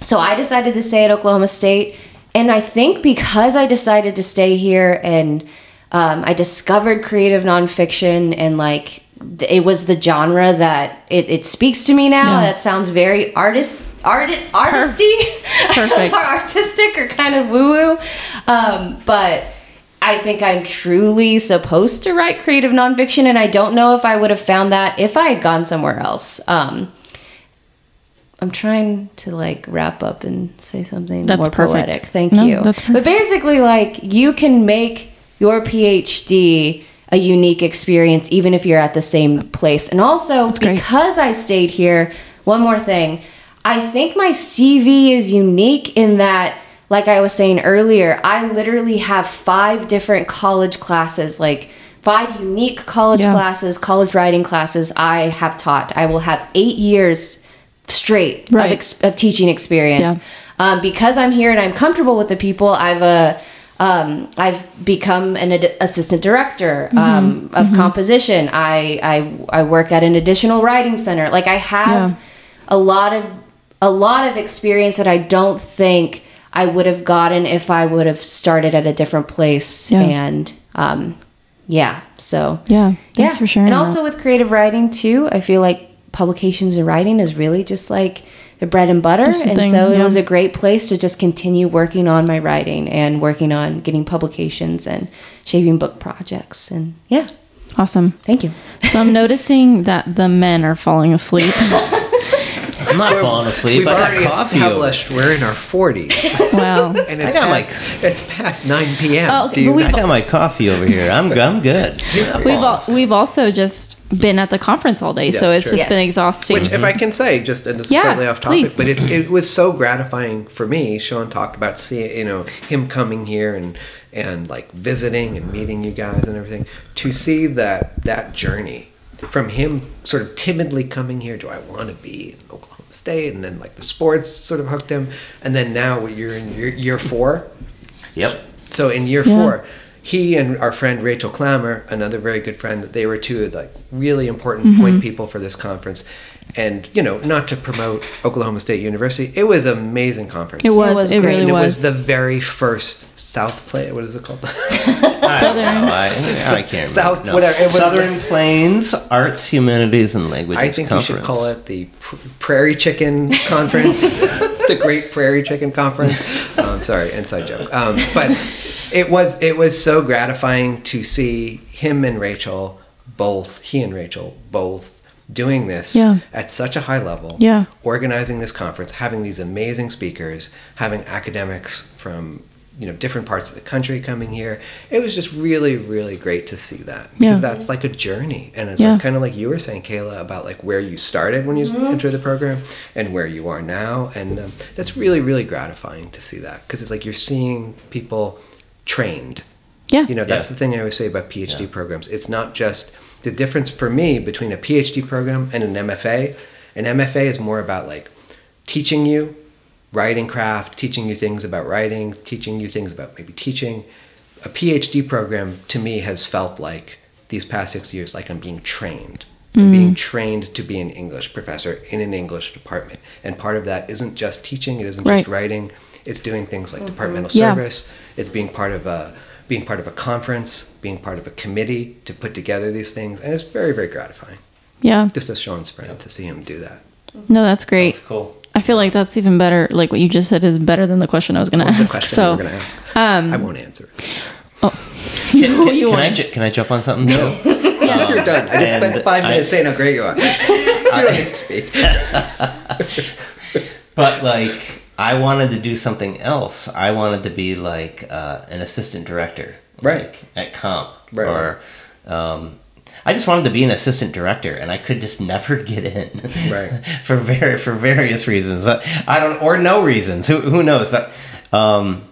so I decided to stay at Oklahoma State. And I think because I decided to stay here and um, I discovered creative nonfiction and like it was the genre that it, it speaks to me now. Yeah. That sounds very artist art artisty, *laughs* Perfect. or artistic or kind of woo woo. Um, but I think I'm truly supposed to write creative nonfiction, and I don't know if I would have found that if I had gone somewhere else. Um, I'm trying to like wrap up and say something That's more perfect. poetic. Thank No, you. that's but basically, like you can make your PhD a unique experience even if you're at the same place. And also because I stayed here, one more thing. I think my CV is unique in that like I was saying earlier, I literally have five different college classes like five unique college Yeah. classes, college writing classes I have taught. I will have 8 years straight Right. of, ex- of teaching experience. Yeah. Um, because I'm here and I'm comfortable with the people, I've uh, um, I've become an ad- assistant director Mm-hmm. um, of composition. I, I I work at an additional writing center. Like I have Yeah. a lot of a lot of experience that I don't think I would have gotten if I would have started at a different place. Yeah. And um, yeah, so Yeah. Thanks for sharing. and that. also with creative writing too, I feel like publications and writing is really just like the bread and butter. And thing, so it was a great place to just continue working on my writing and working on getting publications and shaping book projects. And yeah, awesome. thank you. So I'm *laughs* noticing that the men are falling asleep. *laughs* I'm *laughs* not falling asleep. We've I got already coffee. over- we're in our 40s, *laughs* Wow. *laughs* and it's I got my- past, it's past 9 p.m. Oh, Do we've- I got my coffee over here. I'm I'm good. We've al- we've also just been at the conference all day, so it's true. just been exhausting. Which, if I can say, just and this is Yeah, slightly off topic, please. but it, it was so gratifying for me. Sean talked about seeing, you know, him coming here and and like visiting and meeting you guys and everything. To see that that journey from him, sort of timidly coming here. Do I want to be in Oklahoma State? And then like the sports sort of hooked him, and then now you're in year, year four. Yep. So in year Yeah. four, he and our friend Rachel Clammer, another very good friend, they were two like really important point people for this conference. And you know, not to promote Oklahoma State University, it was an amazing conference. It was. was It, great. really and it was. was. the very first South play. What is it called? *laughs* Southern. I, I can't remember. South- No. whatever, it was Southern Plains Arts, Humanities, and Languages I think Conference. you should call it the Prairie Chicken Conference, *laughs* the Great Prairie Chicken Conference. Um, sorry, inside joke. Um, but it was it was so gratifying to see him and Rachel both, he and Rachel both doing this Yeah. at such a high level. Yeah. organizing this conference, having these amazing speakers, having academics from you know different parts of the country coming here. It was just really, really great to see that because Yeah. that's like a journey, and it's Yeah. like, kind of like you were saying, Kaila, about like where you started when you entered the program and where you are now, and um, that's really, really gratifying to see that because it's like you're seeing people trained. Yeah. You know, that's Yeah. the thing I always say about PhD Yeah. programs. It's not just the difference for me between a PhD program and an MFA. An MFA is more about like teaching you writing craft, teaching you things about writing, teaching you things about maybe teaching. A PhD program to me has felt like these past six years like I'm being trained. I'm mm. being trained to be an English professor in an English department. And part of that isn't just teaching, it isn't Right. just writing, it's doing things like departmental Yeah. service, it's being part of a being part of a conference, being part of a committee to put together these things, and it's very, very gratifying. Yeah. Just as Sean's friend to see him do that. No, that's great. That's cool. I feel like that's even better. Like what you just said is better than the question I was going to What ask. the So, you were going to ask? um, I won't answer it. *laughs* Can, *laughs* Who can- you can I want? ju- can I jump on something? No. *laughs* You're done. I just spent and five I- minutes saying how great you are. you don't need to speak. But like, I wanted to do something else. I wanted to be like uh, an assistant director, Right. like, at Comp, Right, or um, I just wanted to be an assistant director, and I could just never *laughs* get in, Right. *laughs* for very for various reasons. I, I don't or no reasons. Who who knows? But um,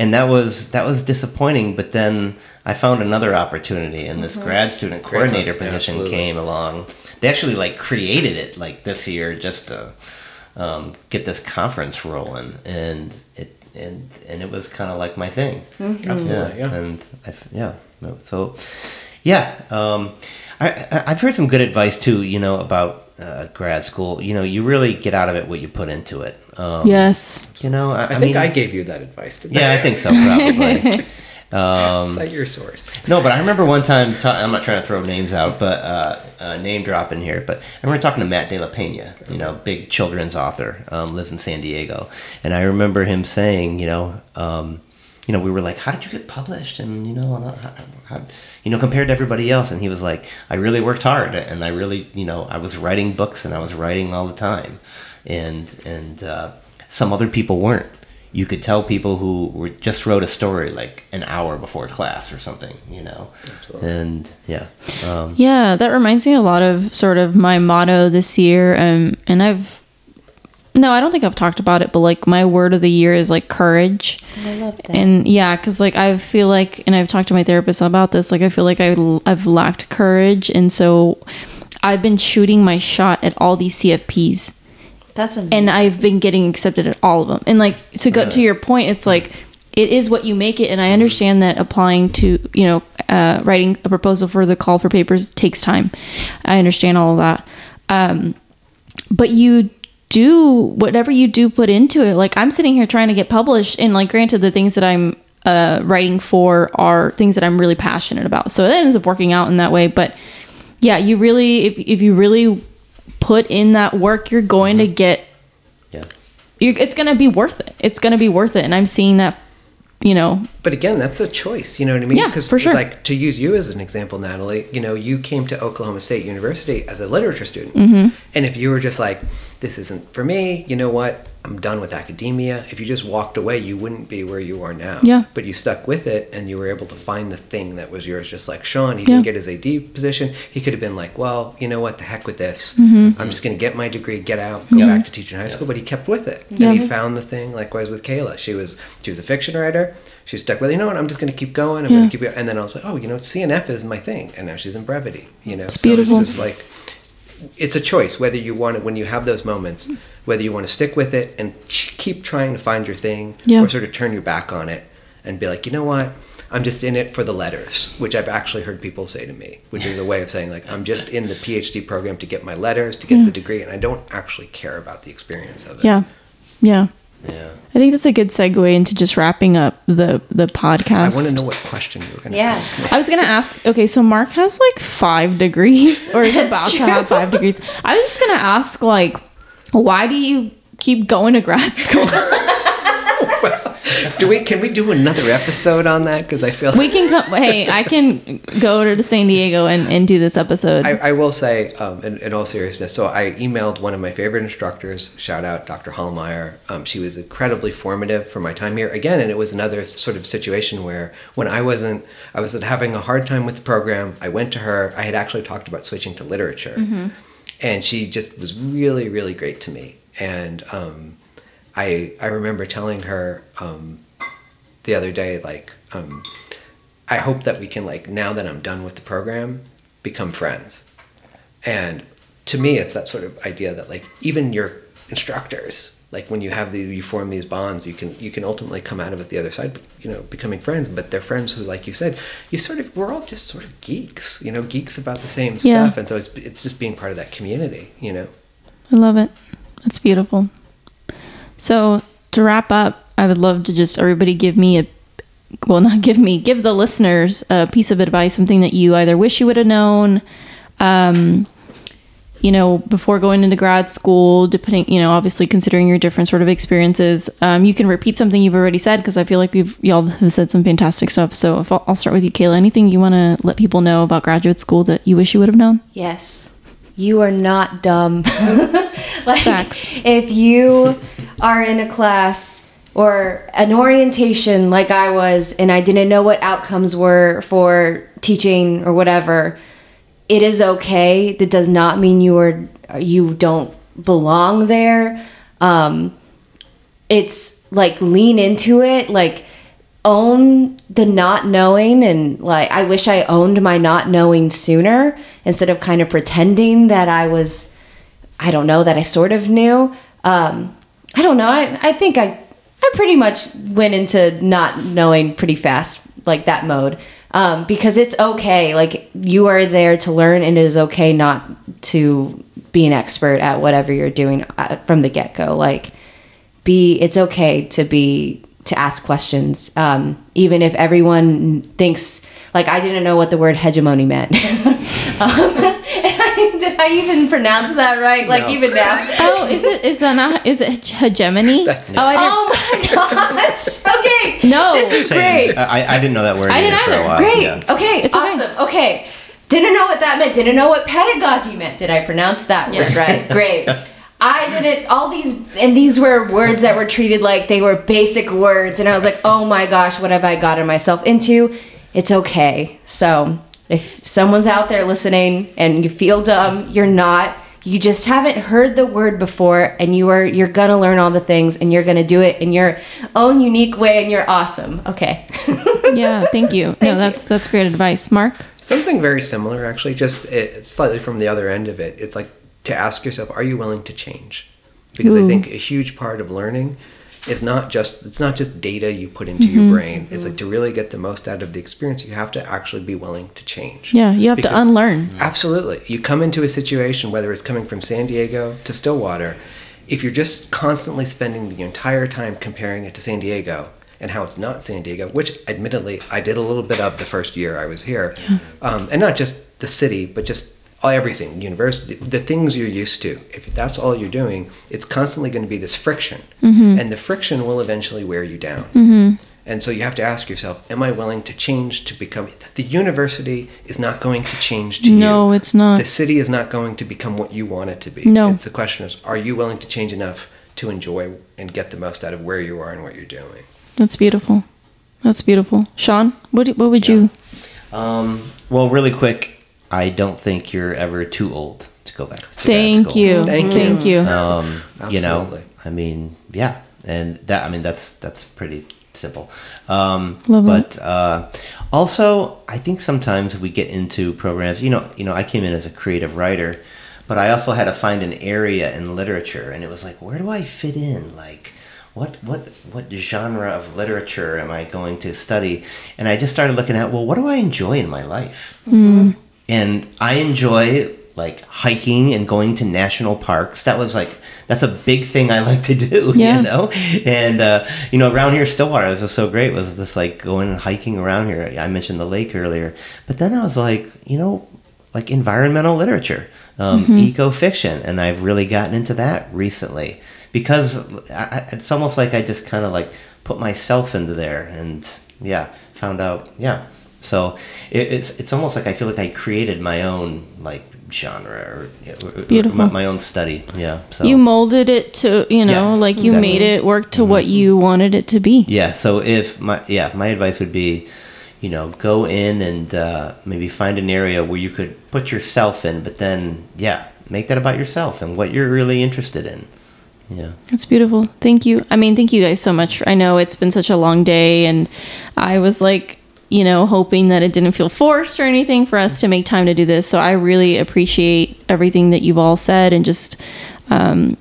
and that was that was disappointing. But then I found another opportunity, and this grad student coordinator concept, yeah, position absolutely. came along. They actually like created it like this year just to um, get this conference rolling, and it and and it was kind of like my thing. Absolutely, yeah. And I f yeah, so yeah, um, I, I I've heard some good advice too. You know about uh, grad school. You know, you really get out of it what you put into it. Um, yes. You know, I, I, I think mean, I gave you that advice. Didn't yeah, I think so probably. *laughs* um, Cite your source. no, but I remember one time. Ta- I'm not trying to throw names out, but uh, uh, name drop in here. But I remember talking to Matt De La Pena, you know, big children's author, um, lives in San Diego, and I remember him saying, you know, um, you know, we were like, "How did you get published?" And you know, how, how, you know, compared to everybody else, and he was like, "I really worked hard, and I really, you know, I was writing books, and I was writing all the time, and and uh, some other people weren't." You could tell people who were just wrote a story like an hour before class or something, you know. Absolutely. And yeah, um, Yeah, that reminds me a lot of sort of my motto this year. Um, and I've, no, I don't think I've talked about it, but like my word of the year is like courage. I love that. And yeah, because like I feel like, and I've talked to my therapist about this, like I feel like I, I've lacked courage. And so I've been shooting my shot at all these CFPs That's amazing. and I've been getting accepted at all of them. And like to go to your point, it's like it is what you make it. And I understand that applying to you know uh, writing a proposal for the call for papers takes time. I understand all of that, um, but you do whatever you do put into it. Like I'm sitting here trying to get published, and like granted, the things that I'm uh, writing for are things that I'm really passionate about. So it ends up working out in that way. But yeah, you really if if you really put in that work, you're going to get yeah, it's going to be worth it. It's going to be worth it. And I'm seeing that, you know, But again, that's a choice. You know what I mean? Yeah, for sure. Like to use you as an example, Nataly. You know, you came to Oklahoma State University as a literature student, Mm-hmm. and if you were just like, "This isn't for me," you know what? I'm done with academia. If you just walked away, you wouldn't be where you are now. Yeah. But you stuck with it, and you were able to find the thing that was yours. Just like Sean, he Yeah. didn't get his AD position. He could have been like, "Well, you know what? The heck with this. Mm-hmm. I'm just going to get my degree, get out, go back to teaching high school." But he kept with it, Yeah. and he found the thing. Likewise with Kaila, she was she was a fiction writer. She stuck with, you know what? I'm just going to keep going. I'm Yeah. going to keep going. And then I was like, oh, you know, CNF is my thing. And now she's in brevity. You know, It's so beautiful. it's just like it's a choice whether you want it when you have those moments, whether you want to stick with it and ch- keep trying to find your thing, Yeah. or sort of turn your back on it and be like, you know what? I'm just in it for the letters, which I've actually heard people say to me, which is a way of saying like I'm just in the PhD program to get my letters, to get the mm. degree, and I don't actually care about the experience of it. Yeah. Yeah. Yeah. I think that's a good segue into just wrapping up the the podcast. I want to know what question you were going to Yes. ask. me. I was gonna ask. Okay, so Mark has like five degrees, or is That's about true. to have five degrees. I was just gonna ask, like, why do you keep going to grad school? *laughs* Do we? Can we do another episode on that? Because I feel we can come. Hey, I can go to San Diego and, and do this episode. I, I will say, um, in, in all seriousness, so I emailed one of my favorite instructors, shout out Dr. Hallmeyer. Um, she was incredibly formative for my time here. Again, and it was another sort of situation where when I wasn't, I was having a hard time with the program, I went to her. I had actually talked about switching to literature. And she just was really, really great to me. And um, I, I remember telling her um, the other day, like, um, I hope that we can like now that I'm done with the program, become friends. And to me, it's that sort of idea that like even your instructors, like when you have these, you form these bonds, you can you can ultimately come out of it the other side, you know, becoming friends. But they're friends who, like you said, you sort of we're all just sort of geeks, you know, geeks about the same Yeah. stuff, and so it's it's just being part of that community, you know. I love it. That's beautiful. So to wrap up, I would love to just everybody give me a well, *laughs* not give me, give the listeners a piece of advice, something that you either wish you would have known, um, you know, before going into grad school, depending, you know, obviously considering your different sort of experiences. Um, you can repeat something you've already said because I feel like we've y'all have said some fantastic stuff. So if I'll, I'll start with you, Kaila. Anything you want to let people know about graduate school that you wish you would have known? Yes. You are not dumb. *laughs* like Facts. if you are in a class or an orientation like I was and I didn't know what outcomes were for teaching or whatever, it is okay. That does not mean you are you don't belong there. Um it's like lean into it like own the not knowing and like i wish i owned my not knowing sooner instead of kind of pretending that i was i don't know that i sort of knew um i don't know i, I think i i pretty much went into not knowing pretty fast like that mode um because it's okay like you are there to learn and it is okay not to be an expert at whatever you're doing uh, from the get-go. Like be it's okay to be to ask questions um, even if everyone thinks like i didn't know what the word hegemony meant. *laughs* Um, I, even pronounce that right like No. even now Oh, is it is that not is it hegemony? *laughs* That's- oh, I oh didn't. oh my gosh *laughs* okay No. this is Same. great I, I didn't know that word I didn't for either. a while. Great. Yeah. Okay. It's okay. awesome. Okay. Didn't know what that meant. Didn't know what pedagogy meant. Did I pronounce that Yes. word right? *laughs* Great. I didn't. All these and these were words that were treated like they were basic words, and I was like, oh my gosh, what have I gotten myself into? It's okay. So if someone's out there listening and you feel dumb, you're not. You just haven't heard the word before, and you are you're gonna learn all the things, and you're gonna do it in your own unique way, and you're awesome. Okay. *laughs* Yeah, thank you. no, that's that's great advice, Mark. Something very similar, actually, just it, slightly from the other end of it. It's like to ask yourself, are you willing to change? Because I think a huge part of learning is not just it's not just data you put into your brain. It's like to really get the most out of the experience, you have to actually be willing to change. Yeah, you have Because- to unlearn. Absolutely. You come into a situation, whether it's coming from San Diego to Stillwater, if you're just constantly spending the entire time comparing it to San Diego and how it's not San Diego, which admittedly I did a little bit of the first year I was here, um, and not just the city, but just all- everything, university, the things you're used to. If that's all you're doing, it's constantly going to be this friction, and the friction will eventually wear you down. And so you have to ask yourself, am I willing to change to become the university is not going to change to you. No, it's not. The city is not going to become what you want it to be. No. It's the question is, are you willing to change enough to enjoy and get the most out of where you are and what you're doing? That's beautiful. That's beautiful. Sean, what what would you? Um, well, really quick, I don't think you're ever too old to go back. To Thank school. you. Thank you. Thank you. Um, you know, I mean, yeah, and that I mean that's that's pretty simple. Um, Love but uh, also, I think sometimes we get into programs. You know, you know, I came in as a creative writer, but I also had to find an area in literature, and it was like, where do I fit in? Like, what what what genre of literature am I going to study? And I just started looking at well, what do I enjoy in my life? And I enjoy like hiking and going to national parks. That was like that's a big thing I *laughs* like to do, Yeah. you know. And uh, you know, around here, Stillwater, this was so great. Was this like going and hiking around here? I mentioned the lake earlier, but then I was like, you know, like environmental literature, um, eco fiction, and I've really gotten into that recently because I- it's almost like I just kind of like put myself into there, and yeah, found out, yeah. So it, it's it's almost like I feel like I created my own like genre or, or- my, my own study. Yeah. So You molded it to, you know, Yeah, like you exactly. made it work to what you wanted it to be. Yeah. So if my yeah, my advice would be, you know, go in and uh, maybe find an area where you could put yourself in, but then yeah, make that about yourself and what you're really interested in. Yeah. That's beautiful. Thank you. I mean, thank you guys so much. I know it's been such a long day, and I was like, you know, hoping that it didn't feel forced or anything for us to make time to do this. So I really appreciate everything that you've all said, and just, um,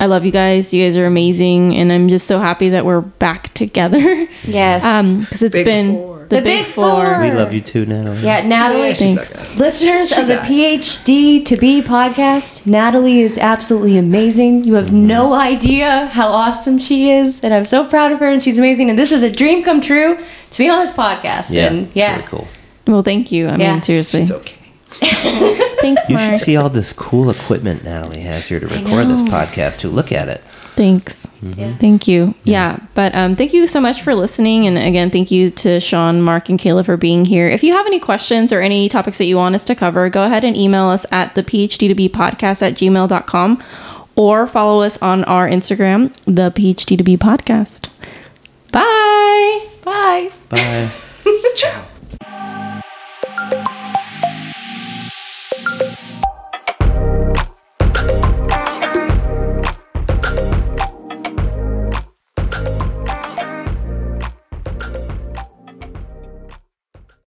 I love you guys. You guys are amazing, and I'm just so happy that we're back together. Yes. Um, because it's Big been four. The, The big, Big four. Four. We love you too, Nataly. yeah, Nataly. Yeah, she's Thanks. okay. Listeners of the PhD to Be podcast, Nataly is absolutely amazing. You have no mm-hmm. idea how awesome she is, and I'm so proud of her, and she's amazing. And this is a dream come true to be on this podcast. Yeah. and yeah, Very cool. Well, thank you. I Yeah. mean, seriously. She's okay. *laughs* Thanks, You Mark. should see all this cool equipment Nataly has here to record this podcast. To look at it. Thanks. Yeah. Thank you. Yeah. But um, thank you so much for listening. And again, thank you to Sean, Mark, and Kaila for being here. If you have any questions or any topics that you want us to cover, go ahead and email us at the PhD2B podcast at gmail.com or follow us on our Instagram, the PhD2B podcast. Bye. Bye. Bye. *laughs* Ciao.